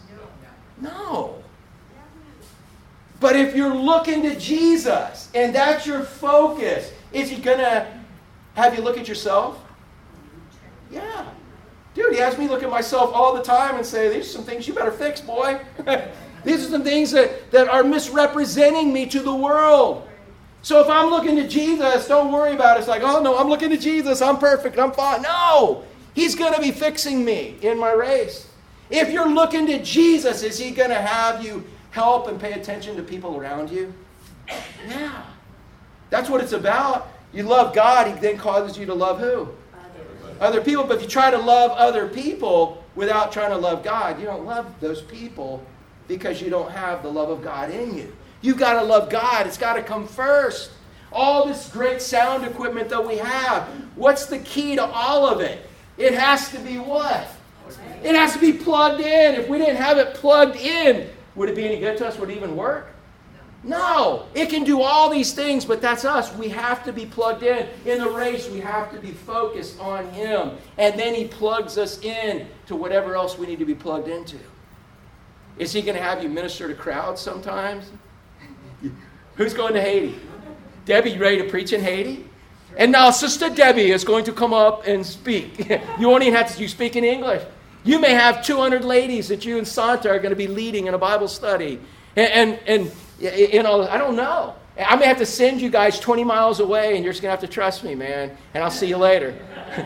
No. But if you're looking to Jesus and that's your focus, is he going to have you look at yourself? Yeah. Dude, he has me look at myself all the time and say, These are some things you better fix, boy. These are some things that, that are misrepresenting me to the world. So if I'm looking to Jesus, don't worry about it. It's like, oh no, I'm looking to Jesus. I'm perfect. I'm fine. No, He's going to be fixing me in my race. If you're looking to Jesus, is He going to have you help and pay attention to people around you? Yeah. That's what it's about. You love God, He then causes you to love who? Other people. But if you try to love other people without trying to love God, you don't love those people because you don't have the love of God in you. You've got to love God. It's got to come first. All this great sound equipment that we have, what's the key to all of it? It has to be what? It has to be plugged in. If we didn't have it plugged in, would it be any good to us? Would it even work? No. It can do all these things, but that's us. We have to be plugged in. In the race, we have to be focused on Him. And then He plugs us in to whatever else we need to be plugged into. Is He going to have you minister to crowds sometimes? Who's going to Haiti? Debbie, you ready to preach in Haiti? And now Sister Debbie is going to come up and speak. you won't even have to you speak in English. You may have 200 ladies that you and Santa are going to be leading in a Bible study. And, and, and you know, I don't know. I may have to send you guys 20 miles away, and you're just going to have to trust me, man. And I'll see you later.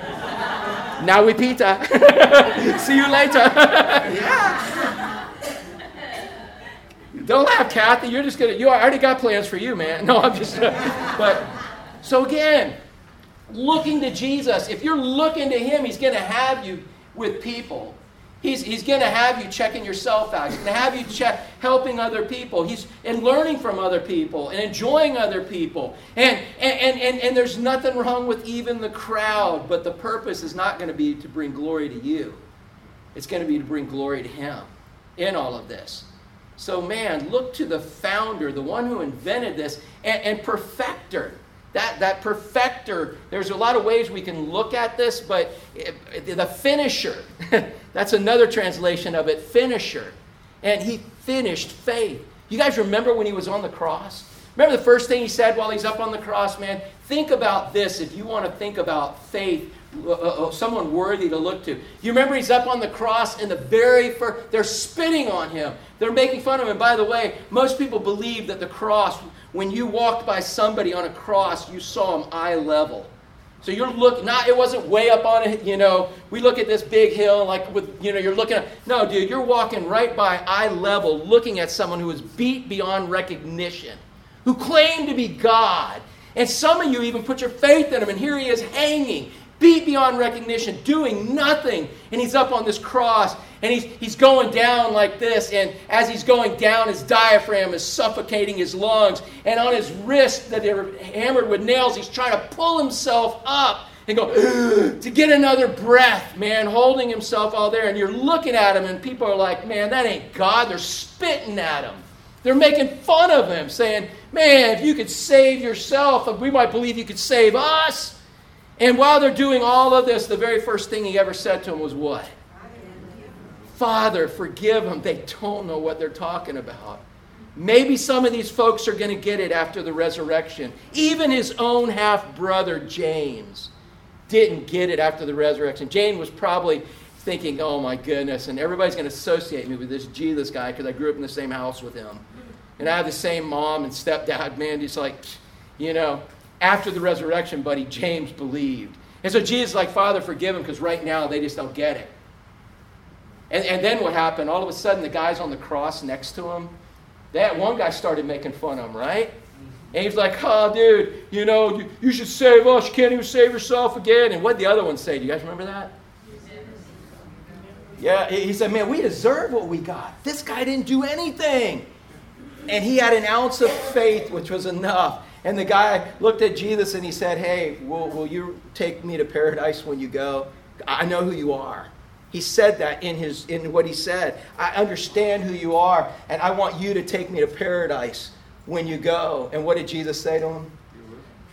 now we pita. see you later. yeah. Don't laugh, Kathy. You're just gonna. You already got plans for you, man. No, I'm just. but so again, looking to Jesus. If you're looking to Him, He's to have you with people. He's, he's going to have you checking yourself out. He's going to have you check helping other people. He's and learning from other people and enjoying other people. And, and, and, and there's nothing wrong with even the crowd, but the purpose is not going to be to bring glory to you. It's going to be to bring glory to Him in all of this. So, man, look to the founder, the one who invented this, and, and perfecter. That, that perfecter, there's a lot of ways we can look at this, but the finisher, that's another translation of it, finisher. And he finished faith. You guys remember when he was on the cross? Remember the first thing he said while he's up on the cross, man? Think about this if you want to think about faith, uh, uh, uh, someone worthy to look to. You remember he's up on the cross and the very first, they're spitting on him. They're making fun of him. By the way, most people believe that the cross when you walked by somebody on a cross, you saw them eye level. So you're looking, not, it wasn't way up on it, you know, we look at this big hill, like with, you know, you're looking at, no, dude, you're walking right by eye level, looking at someone who is beat beyond recognition, who claimed to be God. And some of you even put your faith in him, and here he is hanging, beat beyond recognition, doing nothing. And he's up on this cross and he's, he's going down like this. And as he's going down, his diaphragm is suffocating his lungs. And on his wrist that they're hammered with nails, he's trying to pull himself up and go to get another breath, man, holding himself all there. And you're looking at him, and people are like, man, that ain't God. They're spitting at him. They're making fun of him, saying, man, if you could save yourself, we might believe you could save us. And while they're doing all of this, the very first thing he ever said to them was what? Father, forgive them. They don't know what they're talking about. Maybe some of these folks are going to get it after the resurrection. Even his own half brother, James, didn't get it after the resurrection. James was probably thinking, oh my goodness, and everybody's going to associate me with this Jesus guy because I grew up in the same house with him. And I have the same mom and stepdad. Man, he's like, you know, after the resurrection, buddy, James believed. And so Jesus like, Father, forgive him because right now they just don't get it. And, and then what happened? All of a sudden, the guys on the cross next to him, that one guy started making fun of him, right? And he's like, oh, dude, you know, you, you should save us. You can't even save yourself again. And what did the other one say? Do you guys remember that? Yeah, he said, man, we deserve what we got. This guy didn't do anything. And he had an ounce of faith, which was enough. And the guy looked at Jesus and he said, Hey, will, will you take me to paradise when you go? I know who you are. He said that in, his, in what he said. I understand who you are, and I want you to take me to paradise when you go. And what did Jesus say to him?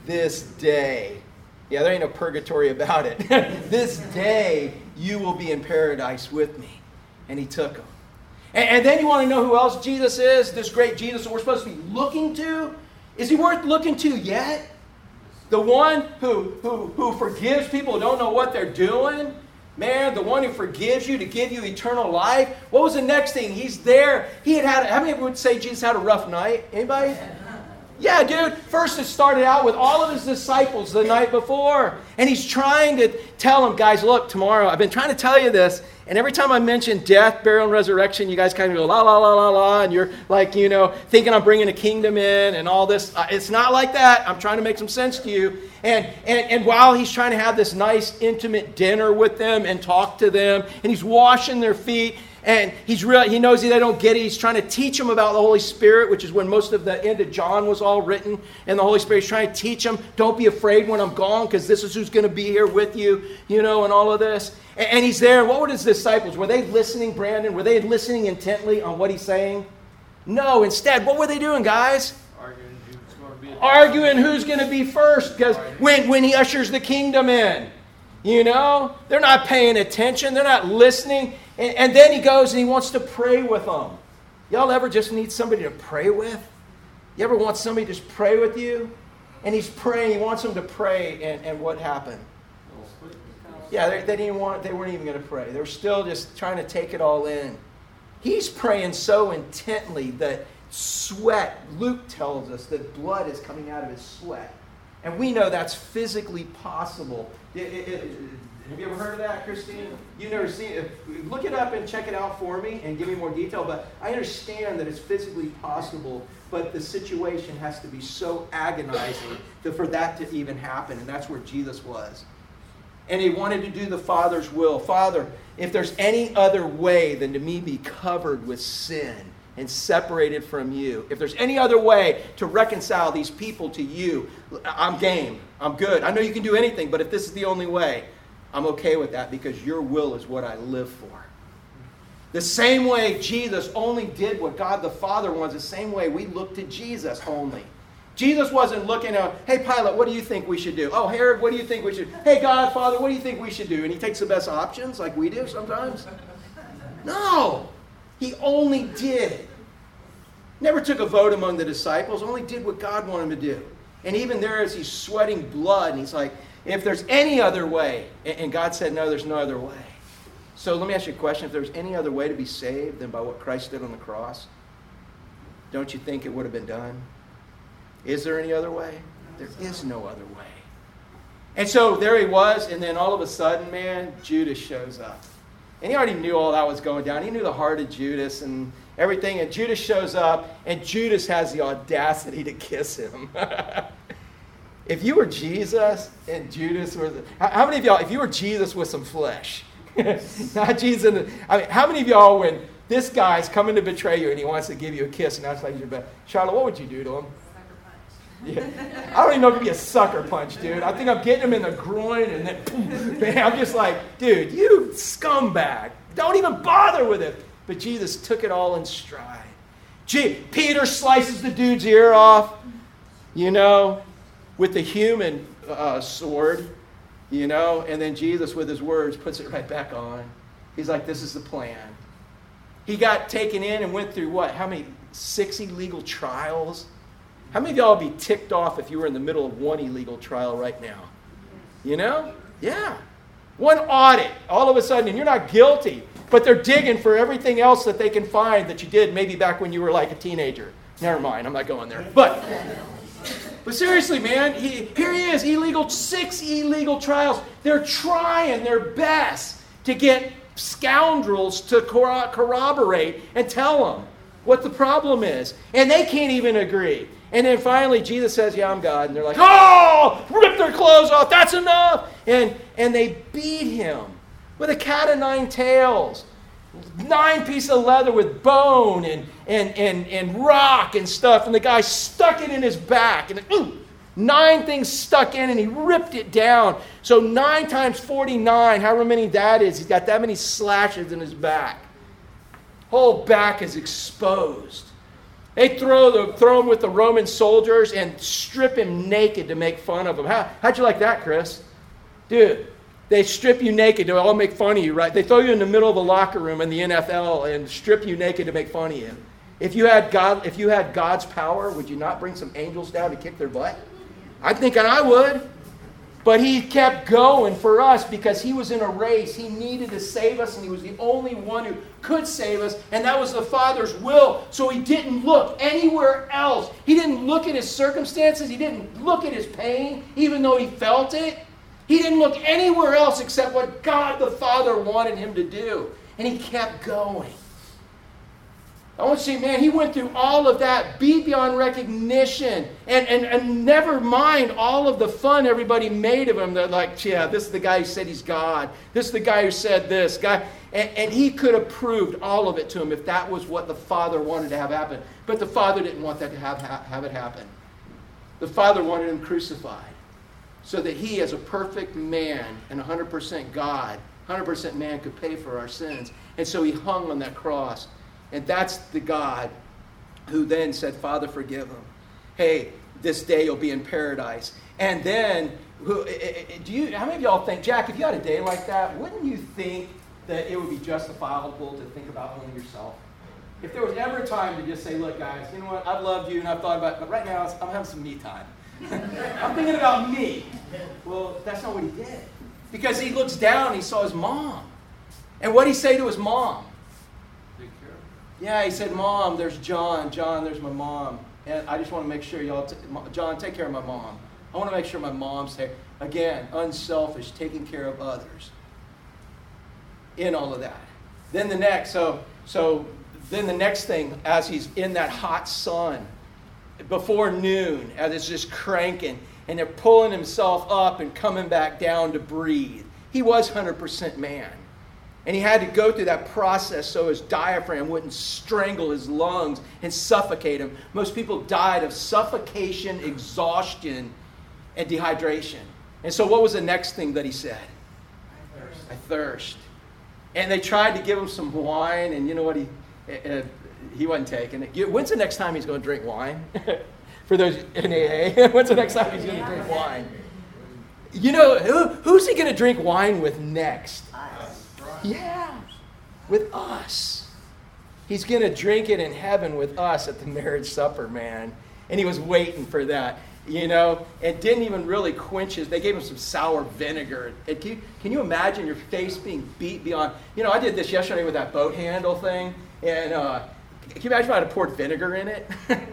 This day. Yeah, there ain't no purgatory about it. this day you will be in paradise with me. And he took him. And, and then you want to know who else Jesus is? This great Jesus that we're supposed to be looking to? Is he worth looking to yet? The one who, who, who forgives people who don't know what they're doing? Man, the one who forgives you to give you eternal life. What was the next thing? He's there. He had had, how many would say Jesus had a rough night? Anybody? Yeah, dude. First, it started out with all of his disciples the night before. And he's trying to tell them, guys, look, tomorrow, I've been trying to tell you this. And every time I mention death, burial, and resurrection, you guys kind of go, la, la, la, la, la. And you're like, you know, thinking I'm bringing a kingdom in and all this. Uh, it's not like that. I'm trying to make some sense to you. And, and, and while he's trying to have this nice, intimate dinner with them and talk to them, and he's washing their feet, and he's real, he knows they don't get it. He's trying to teach them about the Holy Spirit, which is when most of the end of John was all written. And the Holy Spirit's trying to teach them, don't be afraid when I'm gone, because this is who's going to be here with you, you know, and all of this. And, and he's there. What were his disciples? Were they listening, Brandon? Were they listening intently on what he's saying? No. Instead, what were they doing, guys? Arguing who's going to be, Arguing who's going to be first, because when, when he ushers the kingdom in. You know, they're not paying attention, they're not listening. And, and then he goes and he wants to pray with them. Y'all ever just need somebody to pray with? You ever want somebody to just pray with you? And he's praying, he wants them to pray, and, and what happened? Yeah, they, they didn't want. They weren't even going to pray. They were still just trying to take it all in. He's praying so intently that sweat. Luke tells us that blood is coming out of his sweat, and we know that's physically possible. It, it, it, have you ever heard of that, Christine? You've never seen it. Look it up and check it out for me and give me more detail. But I understand that it's physically possible, but the situation has to be so agonizing for that to even happen. And that's where Jesus was. And he wanted to do the Father's will. Father, if there's any other way than to me be covered with sin and separated from you, if there's any other way to reconcile these people to you, I'm game. I'm good. I know you can do anything, but if this is the only way, I'm okay with that because your will is what I live for. The same way Jesus only did what God the Father wants, the same way we look to Jesus only. Jesus wasn't looking at, hey, Pilate, what do you think we should do? Oh, Herod, what do you think we should Hey, God, Father, what do you think we should do? And he takes the best options like we do sometimes. No, he only did. Never took a vote among the disciples, only did what God wanted him to do. And even there, as he's sweating blood, and he's like, if there's any other way, and God said, no, there's no other way. So let me ask you a question. If there's any other way to be saved than by what Christ did on the cross, don't you think it would have been done? Is there any other way? There is no other way. And so there he was, and then all of a sudden, man, Judas shows up. And he already knew all that was going down. He knew the heart of Judas and everything. And Judas shows up, and Judas has the audacity to kiss him. if you were Jesus and Judas was, how many of y'all, if you were Jesus with some flesh, not Jesus, I mean, how many of y'all, when this guy's coming to betray you and he wants to give you a kiss and that's like your best, Charlotte, what would you do to him? Yeah. I don't even know if it'd be a sucker punch, dude. I think I'm getting him in the groin and then, boom, man, I'm just like, dude, you scumbag. Don't even bother with it. But Jesus took it all in stride. Gee, Peter slices the dude's ear off, you know, with the human uh, sword, you know, and then Jesus, with his words, puts it right back on. He's like, this is the plan. He got taken in and went through what? How many? Six illegal trials? How many of y'all would be ticked off if you were in the middle of one illegal trial right now? You know? Yeah. One audit, all of a sudden, and you're not guilty, but they're digging for everything else that they can find that you did maybe back when you were like a teenager. Never mind, I'm not going there. But but seriously, man, he, here he is, illegal, six illegal trials. They're trying their best to get scoundrels to corroborate and tell them what the problem is. And they can't even agree. And then finally, Jesus says, Yeah, I'm God. And they're like, Oh, rip their clothes off. That's enough. And, and they beat him with a cat of nine tails nine pieces of leather with bone and, and, and, and rock and stuff. And the guy stuck it in his back. And ooh, nine things stuck in and he ripped it down. So nine times 49, however many that is, he's got that many slashes in his back. Whole back is exposed. They throw, the, throw him with the Roman soldiers and strip him naked to make fun of him. How, how'd you like that, Chris? Dude, they strip you naked to all make fun of you, right? They throw you in the middle of a locker room in the NFL and strip you naked to make fun of you. If you had God, if you had God's power, would you not bring some angels down to kick their butt? I'm thinking I would. But he kept going for us because he was in a race. He needed to save us, and he was the only one who could save us, and that was the Father's will. So he didn't look anywhere else. He didn't look at his circumstances, he didn't look at his pain, even though he felt it. He didn't look anywhere else except what God the Father wanted him to do. And he kept going. I want to see, man, he went through all of that, beat beyond recognition, and, and, and never mind all of the fun everybody made of him. They're like, yeah, this is the guy who said he's God. This is the guy who said this. Guy. And, and he could have proved all of it to him if that was what the Father wanted to have happen. But the Father didn't want that to have, have it happen. The Father wanted him crucified so that he, as a perfect man and 100% God, 100% man, could pay for our sins. And so he hung on that cross. And that's the God who then said, Father, forgive him. Hey, this day you'll be in paradise. And then, who, do you, how many of y'all think, Jack, if you had a day like that, wouldn't you think that it would be justifiable to think about only yourself? If there was ever a time to just say, look, guys, you know what, I've loved you and I've thought about it, but right now I'm having some me time. I'm thinking about me. Well, that's not what he did. because he looks down, he saw his mom. And what did he say to his mom? Take care. Yeah, he said, Mom, there's John. John, there's my mom. And I just want to make sure y'all, t- John, take care of my mom. I want to make sure my mom's here. Again, unselfish, taking care of others. In all of that. Then the next, so so then the next thing, as he's in that hot sun, before noon, as it's just cranking, and they're pulling himself up and coming back down to breathe. He was 100% man. And he had to go through that process so his diaphragm wouldn't strangle his lungs and suffocate him. Most people died of suffocation, exhaustion, and dehydration. And so, what was the next thing that he said? I thirst. I thirst. And they tried to give him some wine, and you know what? He, uh, he wasn't taking it. When's the next time he's going to drink wine? For those in AA, when's the next time he's going to drink wine? You know, who, who's he going to drink wine with next? Us. Yeah, with us. He's going to drink it in heaven with us at the marriage supper, man. And he was waiting for that you know, and didn't even really quench his. They gave him some sour vinegar. And can, you, can you imagine your face being beat beyond? You know, I did this yesterday with that boat handle thing, and uh, can you imagine if I had poured vinegar in it? Mm-hmm.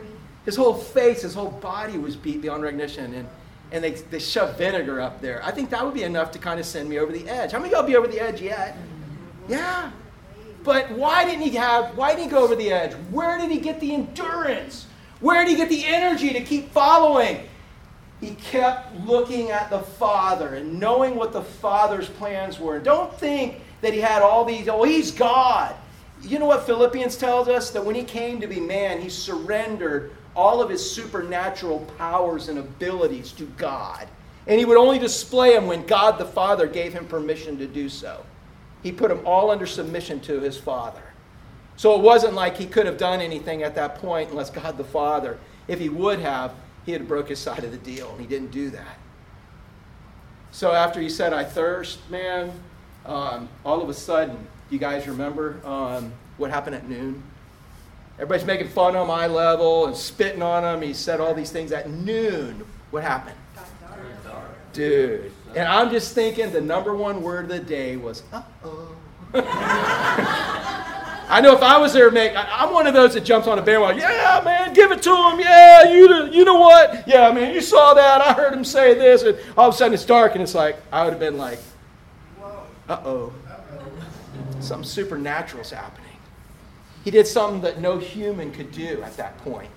his whole face, his whole body was beat beyond recognition, and and they, they shoved vinegar up there. I think that would be enough to kind of send me over the edge. How many of y'all be over the edge yet? Yeah. But why didn't he have, why didn't he go over the edge? Where did he get the endurance? Where did he get the energy to keep following? He kept looking at the Father and knowing what the Father's plans were. Don't think that he had all these, oh, he's God. You know what Philippians tells us? That when he came to be man, he surrendered all of his supernatural powers and abilities to God. And he would only display them when God the Father gave him permission to do so. He put them all under submission to his Father. So it wasn't like he could have done anything at that point unless God the Father, if he would have, he had broke his side of the deal, and he didn't do that. So after he said, I thirst, man, um, all of a sudden, you guys remember um, what happened at noon? Everybody's making fun of him, eye level, and spitting on him. He said all these things at noon. What happened? Dude. And I'm just thinking the number one word of the day was, uh oh. I know if I was there, make I, am one of those that jumps on a bandwagon. Yeah, man, give it to him. Yeah, you you know what? Yeah, man, you saw that. I heard him say this, and all of a sudden it's dark, and it's like I would have been like, uh oh, something supernatural's happening. He did something that no human could do at that point.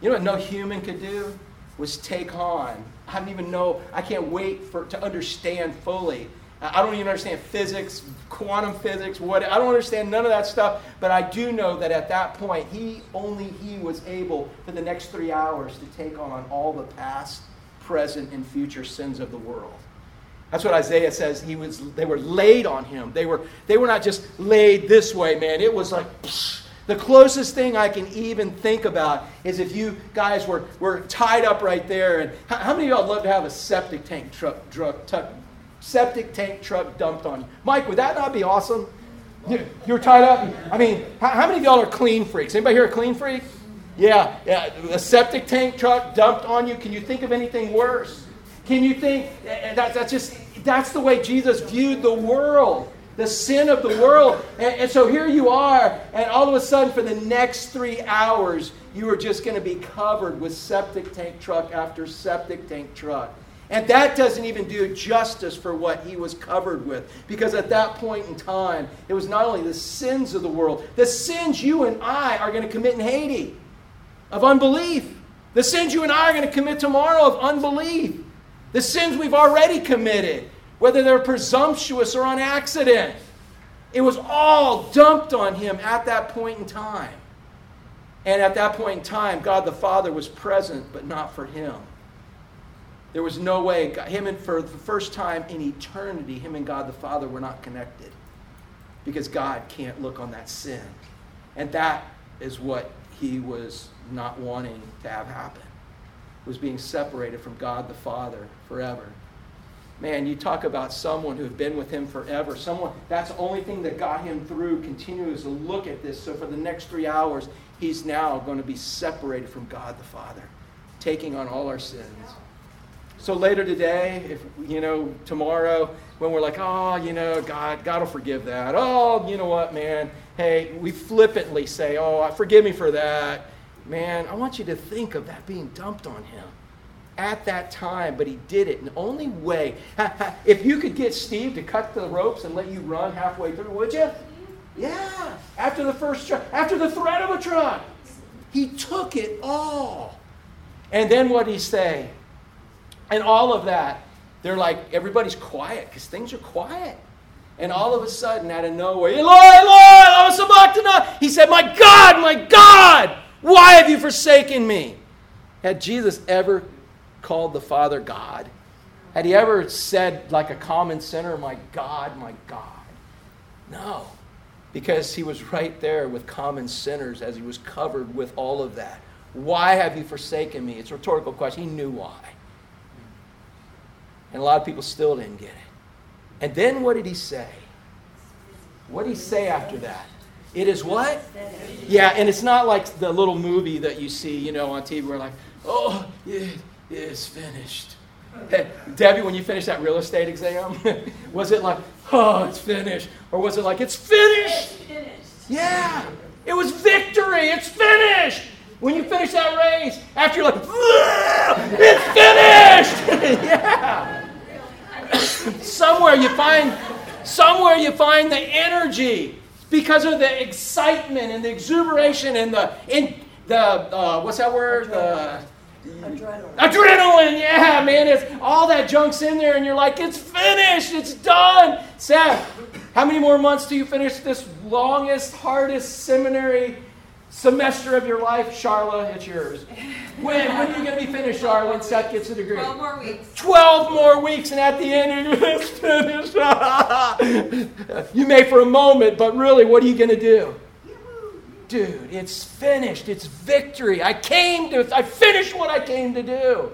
You know what no human could do was take on. I don't even know. I can't wait for to understand fully I don't even understand physics, quantum physics, what I don't understand none of that stuff, but I do know that at that point he only he was able for the next 3 hours to take on all the past, present and future sins of the world. That's what Isaiah says. He was they were laid on him. They were they were not just laid this way, man. It was like psh, the closest thing I can even think about is if you guys were, were tied up right there. And how, how many of y'all love to have a septic tank truck, truck, septic tank truck dumped on you. Mike, would that not be awesome? You, you're tied up. I mean, how, how many of y'all are clean freaks? Anybody here a clean freak? Yeah, yeah, a septic tank truck dumped on you. Can you think of anything worse? Can you think eh, eh, that, that's just that's the way Jesus viewed the world, the sin of the world. And, and so here you are, and all of a sudden, for the next three hours, you are just going to be covered with septic tank truck after septic tank truck. And that doesn't even do justice for what he was covered with. Because at that point in time, it was not only the sins of the world, the sins you and I are going to commit in Haiti of unbelief, the sins you and I are going to commit tomorrow of unbelief, the sins we've already committed, whether they're presumptuous or on accident. It was all dumped on him at that point in time. And at that point in time, God the Father was present, but not for him. There was no way, him and for the first time in eternity, him and God the Father were not connected because God can't look on that sin. And that is what he was not wanting to have happen, was being separated from God the Father forever. Man, you talk about someone who had been with him forever. Someone, that's the only thing that got him through, continues to look at this. So for the next three hours, he's now going to be separated from God the Father, taking on all our sins. So later today, if you know, tomorrow, when we're like, oh, you know, God, God will forgive that. Oh, you know what, man? Hey, we flippantly say, oh, forgive me for that. Man, I want you to think of that being dumped on him at that time, but he did it. And the only way, if you could get Steve to cut the ropes and let you run halfway through, would you? Yeah. After the first truck, after the threat of a truck, he took it all. And then what did he say? And all of that, they're like, everybody's quiet because things are quiet. And all of a sudden, out of nowhere, Eloi, Eloi, lama. He said, My God, my God, why have you forsaken me? Had Jesus ever called the Father God? Had he ever said, like a common sinner, My God, my God? No, because he was right there with common sinners as he was covered with all of that. Why have you forsaken me? It's a rhetorical question. He knew why. And a lot of people still didn't get it. And then what did he say? What did he say after that? It is what? Yeah, and it's not like the little movie that you see, you know, on TV where like, oh, it is finished. Hey, Debbie, when you finished that real estate exam, was it like, oh, it's finished? Or was it like, it's finished? It's finished. Yeah, it was victory. It's finished. When you finish that race, after you're like, it's finished. yeah somewhere you find somewhere you find the energy because of the excitement and the exuberation and the in the uh, what's that word the Adrenaline. Adrenaline, yeah, man. It's all that junk's in there, and you're like, it's finished, it's done. Seth, how many more months do you finish this longest, hardest seminary semester of your life, Charla, it's yours. When, when are you going to be finished, Charla, when Seth gets a degree? 12 more weeks. 12 more weeks, and at the end, you're finished. you may for a moment, but really, what are you going to do? Dude, it's finished. It's victory. I came to, I finished what I came to do.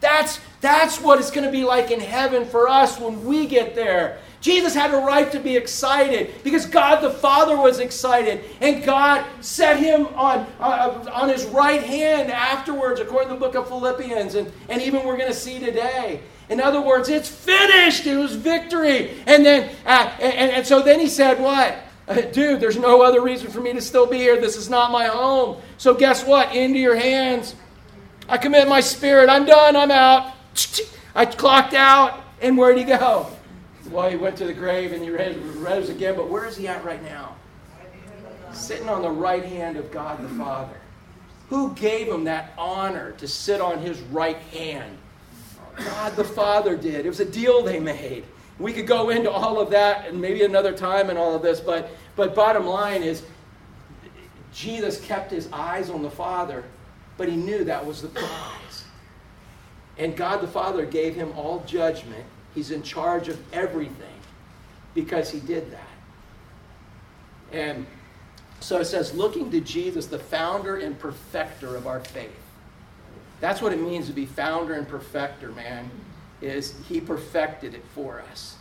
That's, that's what it's going to be like in heaven for us when we get there. Jesus had a right to be excited because God the Father was excited. And God set him on, uh, on his right hand afterwards, according to the book of Philippians. And, and even we're going to see today. In other words, it's finished. It was victory. And then, uh, and, and so then he said, What? Uh, dude, there's no other reason for me to still be here. This is not my home. So guess what? Into your hands. I commit my spirit. I'm done. I'm out. I clocked out. And where'd he go? Well, he went to the grave and he rose again, but where is he at right now? Sitting on the right hand of God the Father. Who gave him that honor to sit on his right hand? God the Father did. It was a deal they made. We could go into all of that and maybe another time and all of this, but, but bottom line is Jesus kept his eyes on the Father, but he knew that was the prize. And God the Father gave him all judgment He's in charge of everything because he did that. And so it says, looking to Jesus, the founder and perfecter of our faith. That's what it means to be founder and perfecter, man, is he perfected it for us.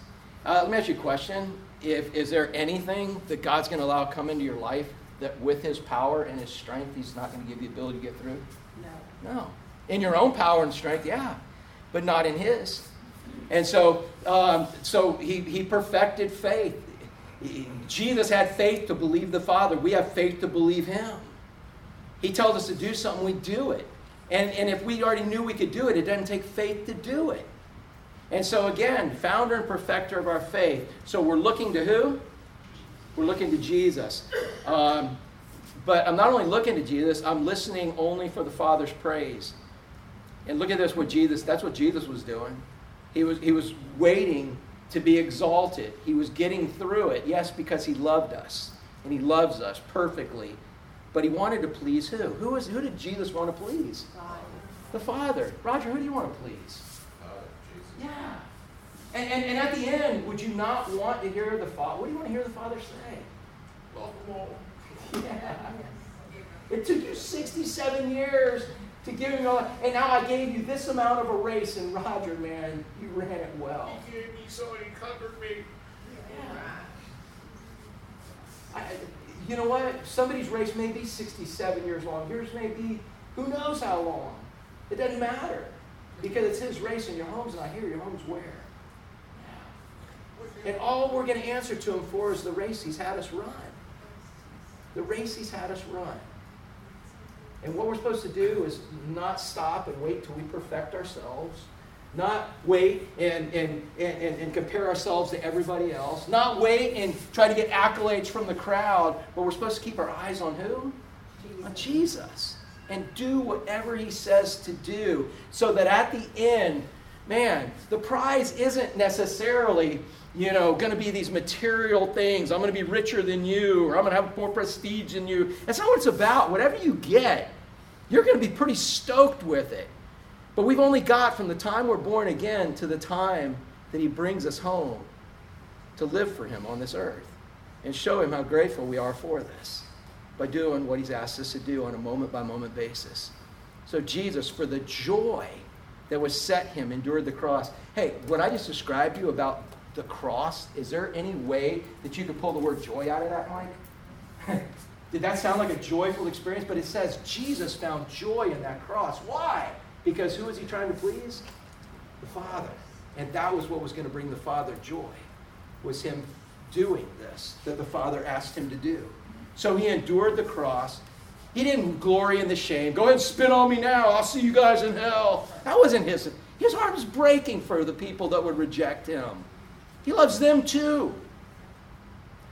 Uh, let me ask you a question. If, is there anything that God's going to allow come into your life that with his power and his strength, he's not going to give you the ability to get through? No. No. In your own power and strength, yeah, but not in his. And so, um, so he, he perfected faith. Jesus had faith to believe the Father. We have faith to believe him. He tells us to do something, we do it. And, and if we already knew we could do it, it doesn't take faith to do it. And so, again, founder and perfecter of our faith. So we're looking to who? We're looking to Jesus. Um, but I'm not only looking to Jesus, I'm listening only for the Father's praise. And look at this, what Jesus, that's what Jesus was doing. He was, he was waiting to be exalted. He was getting through it, yes, because he loved us. And he loves us perfectly. But he wanted to please who? Who, is, who did Jesus want to please? The Father. Roger, who do you want to please? Yeah. And, and, and at the end, would you not want to hear the Father? What do you want to hear the Father say? Love them all. Yeah. It took you 67 years to give him all, and now I gave you this amount of a race, and Roger, man, you ran it well. He gave me so he covered me. I, you know what? Somebody's race may be 67 years long. Yours may be who knows how long. It doesn't matter. Because it's his race and your home's not here. Your home's where? And all we're going to answer to him for is the race he's had us run. The race he's had us run. And what we're supposed to do is not stop and wait till we perfect ourselves, not wait and, and, and, and, compare ourselves to everybody else, not wait and try to get accolades from the crowd, but we're supposed to keep our eyes on who? Jesus. On Jesus. And do whatever he says to do so that at the end, man, the prize isn't necessarily you know, going to be these material things. I'm going to be richer than you, or I'm going to have more prestige than you. That's not what it's about. Whatever you get, you're going to be pretty stoked with it. But we've only got from the time we're born again to the time that He brings us home to live for Him on this earth and show Him how grateful we are for this by doing what He's asked us to do on a moment by moment basis. So, Jesus, for the joy that was set Him, endured the cross. Hey, what I just described to you about the cross, is there any way that you could pull the word joy out of that, Mike? Did that sound like a joyful experience? But it says Jesus found joy in that cross. Why? Because who was he trying to please? The Father. And that was what was going to bring the Father joy, was him doing this that the Father asked him to do. So he endured the cross. He didn't glory in the shame. Go ahead and spit on me now. I'll see you guys in hell. That wasn't his. His heart was breaking for the people that would reject him. He loves them too.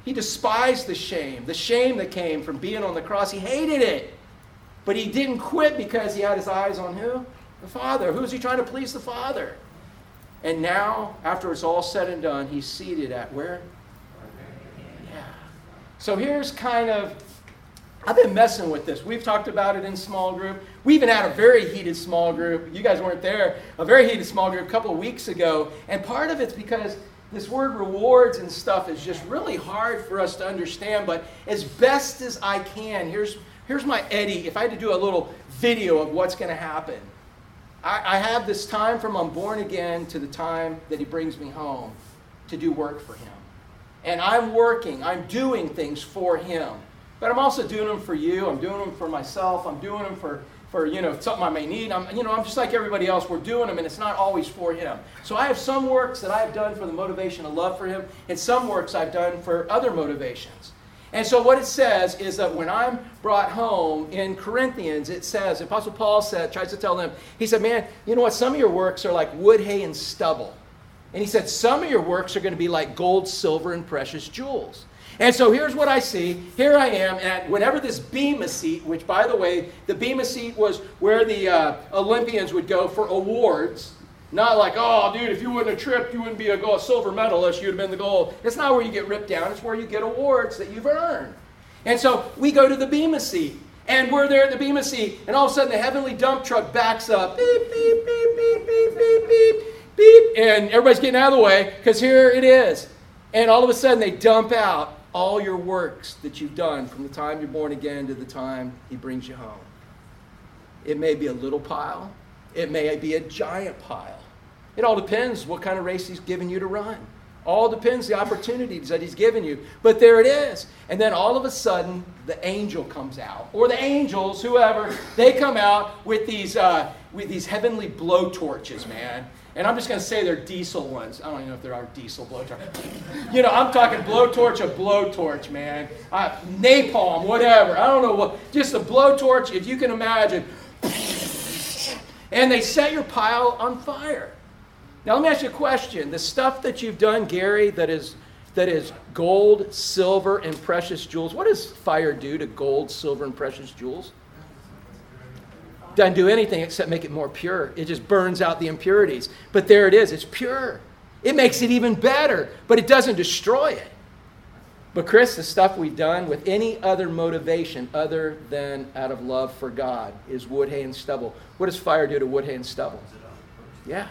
He despised the shame, the shame that came from being on the cross. He hated it. But he didn't quit because he had his eyes on who? The Father. Who's he trying to please? The Father. And now, after it's all said and done, he's seated at where? So here's kind of, I've been messing with this. We've talked about it in small group. We even had a very heated small group. You guys weren't there. A very heated small group a couple of weeks ago. And part of it's because this word rewards and stuff is just really hard for us to understand, but as best as I can, here's, here's my Eddie. If I had to do a little video of what's going to happen, I, I have this time from I'm born again to the time that he brings me home to do work for him. And I'm working, I'm doing things for him. But I'm also doing them for you, I'm doing them for myself, I'm doing them for for you know something I may need. I'm you know I'm just like everybody else. We're doing them, and it's not always for Him. So I have some works that I have done for the motivation of love for Him, and some works I've done for other motivations. And so what it says is that when I'm brought home in Corinthians, it says Apostle Paul said tries to tell them. He said, "Man, you know what? Some of your works are like wood, hay, and stubble." And he said, Some of your works are going to be like gold, silver, and precious jewels. And so here's what I see. Here I am at whenever this Bema seat, which by the way, the Bema seat was where the uh, Olympians would go for awards. Not like, oh, dude, if you wouldn't have tripped, you wouldn't be a gold, silver medalist. You'd have been the gold. It's not where you get ripped down. It's where you get awards that you've earned. And so we go to the Bema seat. And we're there at the Bema seat. And all of a sudden, the heavenly dump truck backs up. Beep, beep, beep, beep, beep, beep, beep, beep. And everybody's getting out of the way because here it is. And all of a sudden, they dump out all your works that you've done from the time you're born again to the time he brings you home. It may be a little pile, it may be a giant pile. It all depends what kind of race he's given you to run. All depends the opportunities that he's given you. But there it is. And then all of a sudden, the angel comes out, or the angels, whoever, they come out with these uh, with these heavenly blow torches, man. And I'm just going to say they're diesel ones. I don't even know if there are diesel blowtorch. you know, I'm talking blowtorch of blowtorch, man. Uh, napalm, whatever. I don't know what. Just a blowtorch, if you can imagine. And they set your pile on fire. Now, let me ask you a question. The stuff that you've done, Gary, that is, that is gold, silver, and precious jewels, what does fire do to gold, silver, and precious jewels? Doesn't do anything except make it more pure. It just burns out the impurities. But there it is, it's pure. It makes it even better, but it doesn't destroy it. But, Chris, the stuff we've done with any other motivation other than out of love for God is wood, hay, and stubble. What does fire do to wood, hay, and stubble? Yeah.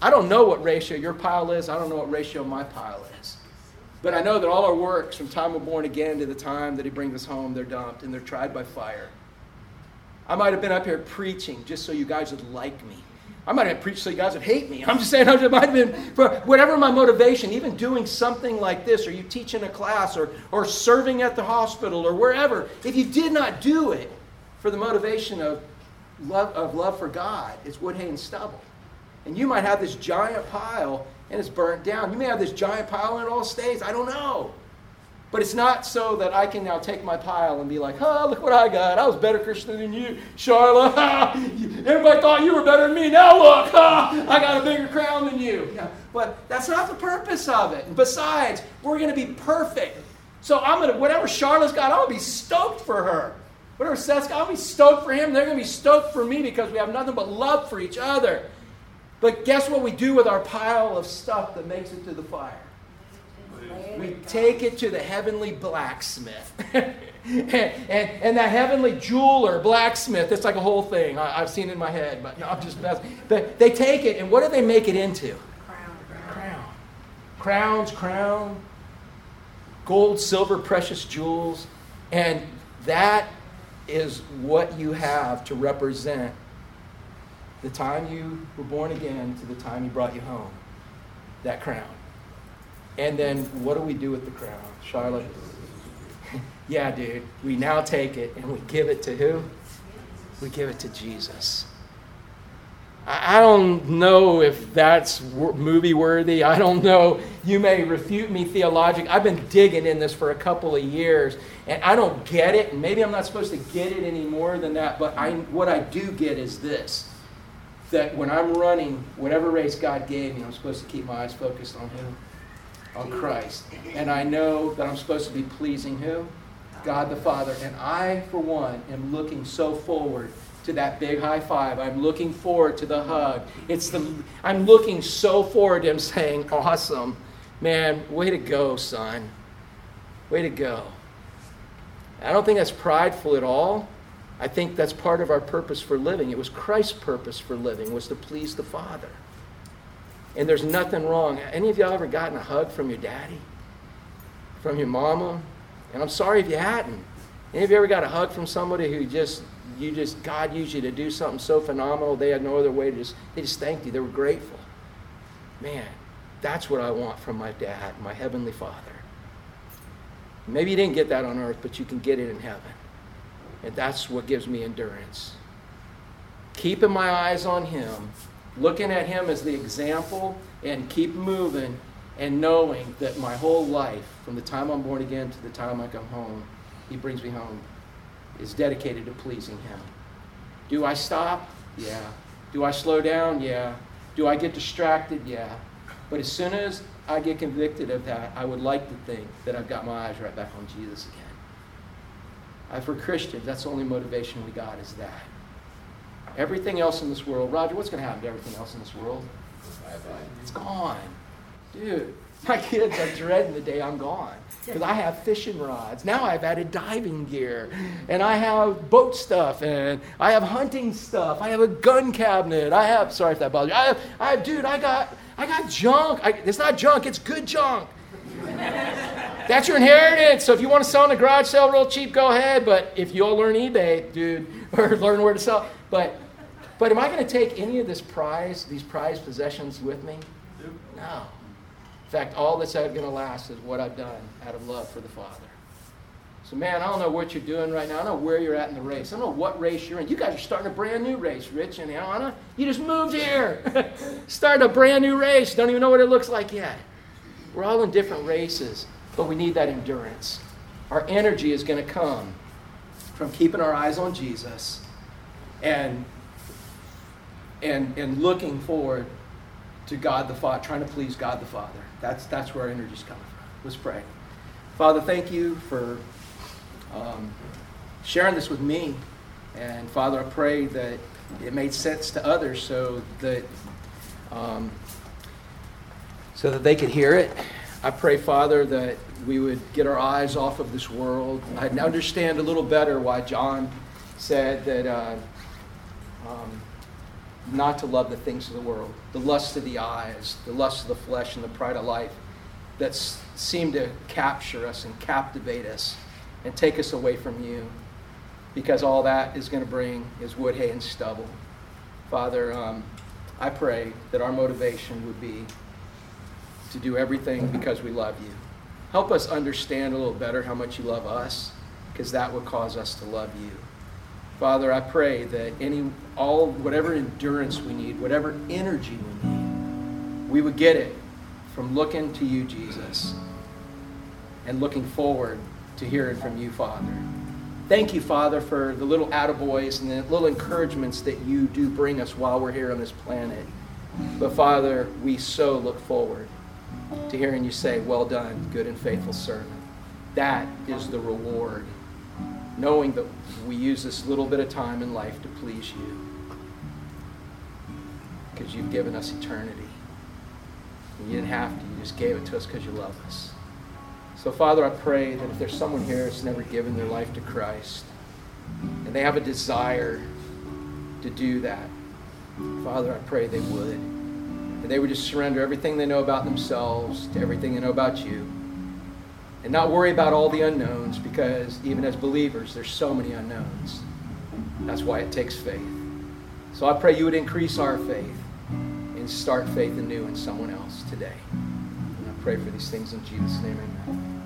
I don't know what ratio your pile is. I don't know what ratio my pile is. But I know that all our works from time we're born again to the time that He brings us home, they're dumped and they're tried by fire. I might have been up here preaching just so you guys would like me. I might have preached so you guys would hate me. I'm just saying it might have been for whatever my motivation, even doing something like this, or you teaching a class, or, or serving at the hospital, or wherever. If you did not do it for the motivation of love, of love for God, it's wood, hay, and stubble. And you might have this giant pile and it's burnt down. You may have this giant pile and it all stays. I don't know. But it's not so that I can now take my pile and be like, oh, look what I got. I was better Christian than you, Charlotte. Everybody thought you were better than me. Now look, I got a bigger crown than you. Yeah, but that's not the purpose of it. besides, we're going to be perfect. So I'm going to, whatever Charlotte's got, I'm going to be stoked for her. Whatever Seth's got, I'll be stoked for him. They're going to be stoked for me because we have nothing but love for each other. But guess what we do with our pile of stuff that makes it to the fire? We take it to the heavenly blacksmith. and, and, and, that heavenly jeweler, blacksmith, it's like a whole thing. I, have seen it in my head, but no, I'm just messing. But they take it, and what do they make it into? Crown. Crown. Crowns, crown, gold, silver, precious jewels. And that is what you have to represent the time you were born again to the time he brought you home. That crown. And then what do we do with the crown? Charlotte? yeah, dude. We now take it and we give it to who? We give it to Jesus. I don't know if that's movie worthy. I don't know. You may refute me theologically. I've been digging in this for a couple of years, and I don't get it. Maybe I'm not supposed to get it any more than that. But I, what I do get is this: that when I'm running whatever race God gave me, I'm supposed to keep my eyes focused on Him on Christ. And I know that I'm supposed to be pleasing who? God the Father. And I, for one, am looking so forward to that big high five. I'm looking forward to the hug. It's the I'm looking so forward to him saying, Awesome. Man, way to go, son. Way to go. I don't think that's prideful at all. I think that's part of our purpose for living. It was Christ's purpose for living, was to please the Father. And there's nothing wrong. Any of y'all ever gotten a hug from your daddy? From your mama? And I'm sorry if you hadn't. Any of you ever got a hug from somebody who just, you just, God used you to do something so phenomenal, they had no other way to just, they just thanked you. They were grateful. Man, that's what I want from my dad, my heavenly father. Maybe you didn't get that on earth, but you can get it in heaven. And that's what gives me endurance. Keeping my eyes on him looking at him as the example and keep moving and knowing that my whole life, from the time I'm born again to the time I come home, he brings me home, is dedicated to pleasing him. Do I stop? Yeah. Do I slow down? Yeah. Do I get distracted? Yeah. But as soon as I get convicted of that, I would like to think that I've got my eyes right back on Jesus again. Uh, for Christians, that's the only motivation we got is that. Everything else in this world, Roger, what's going to happen to everything else in this world? It's gone. Dude, my kids are dreading the day I'm gone because I have fishing rods. Now I've added diving gear, and I have boat stuff, and I have hunting stuff. I have a gun cabinet. I have, sorry if that bothers you. I have, I have dude, I got, I got junk. I, it's not junk, it's good junk. That's your inheritance. So if you want to sell in a garage sale real cheap, go ahead. But if you'll learn eBay, dude, or learn where to sell, but but am I going to take any of this prize, these prized possessions with me? No. In fact, all that's going to last is what I've done out of love for the Father. So, man, I don't know what you're doing right now. I don't know where you're at in the race. I don't know what race you're in. You guys are starting a brand new race, Rich and Anna. You just moved here. starting a brand new race. Don't even know what it looks like yet. We're all in different races, but we need that endurance. Our energy is going to come from keeping our eyes on Jesus and and, and looking forward to God the Father, trying to please God the Father. That's, that's where our energy's coming from. Let's pray. Father, thank you for um, sharing this with me. And Father, I pray that it made sense to others so that um, so that they could hear it. I pray, Father, that we would get our eyes off of this world. I understand a little better why John said that uh, um, not to love the things of the world, the lust of the eyes, the lust of the flesh, and the pride of life that seem to capture us and captivate us and take us away from you because all that is going to bring is wood, hay, and stubble. Father, um, I pray that our motivation would be to do everything because we love you. Help us understand a little better how much you love us because that would cause us to love you. Father, I pray that any, all, whatever endurance we need, whatever energy we need, we would get it from looking to you, Jesus, and looking forward to hearing from you, Father. Thank you, Father, for the little attaboys and the little encouragements that you do bring us while we're here on this planet. But, Father, we so look forward to hearing you say, Well done, good and faithful servant. That is the reward, knowing that we use this little bit of time in life to please you. Because you've given us eternity. And you didn't have to, you just gave it to us because you love us. So, Father, I pray that if there's someone here that's never given their life to Christ, and they have a desire to do that, Father, I pray they would. And they would just surrender everything they know about themselves to everything they know about you. And not worry about all the unknowns because even as believers, there's so many unknowns. That's why it takes faith. So I pray you would increase our faith and start faith anew in someone else today. And I pray for these things in Jesus' name, amen.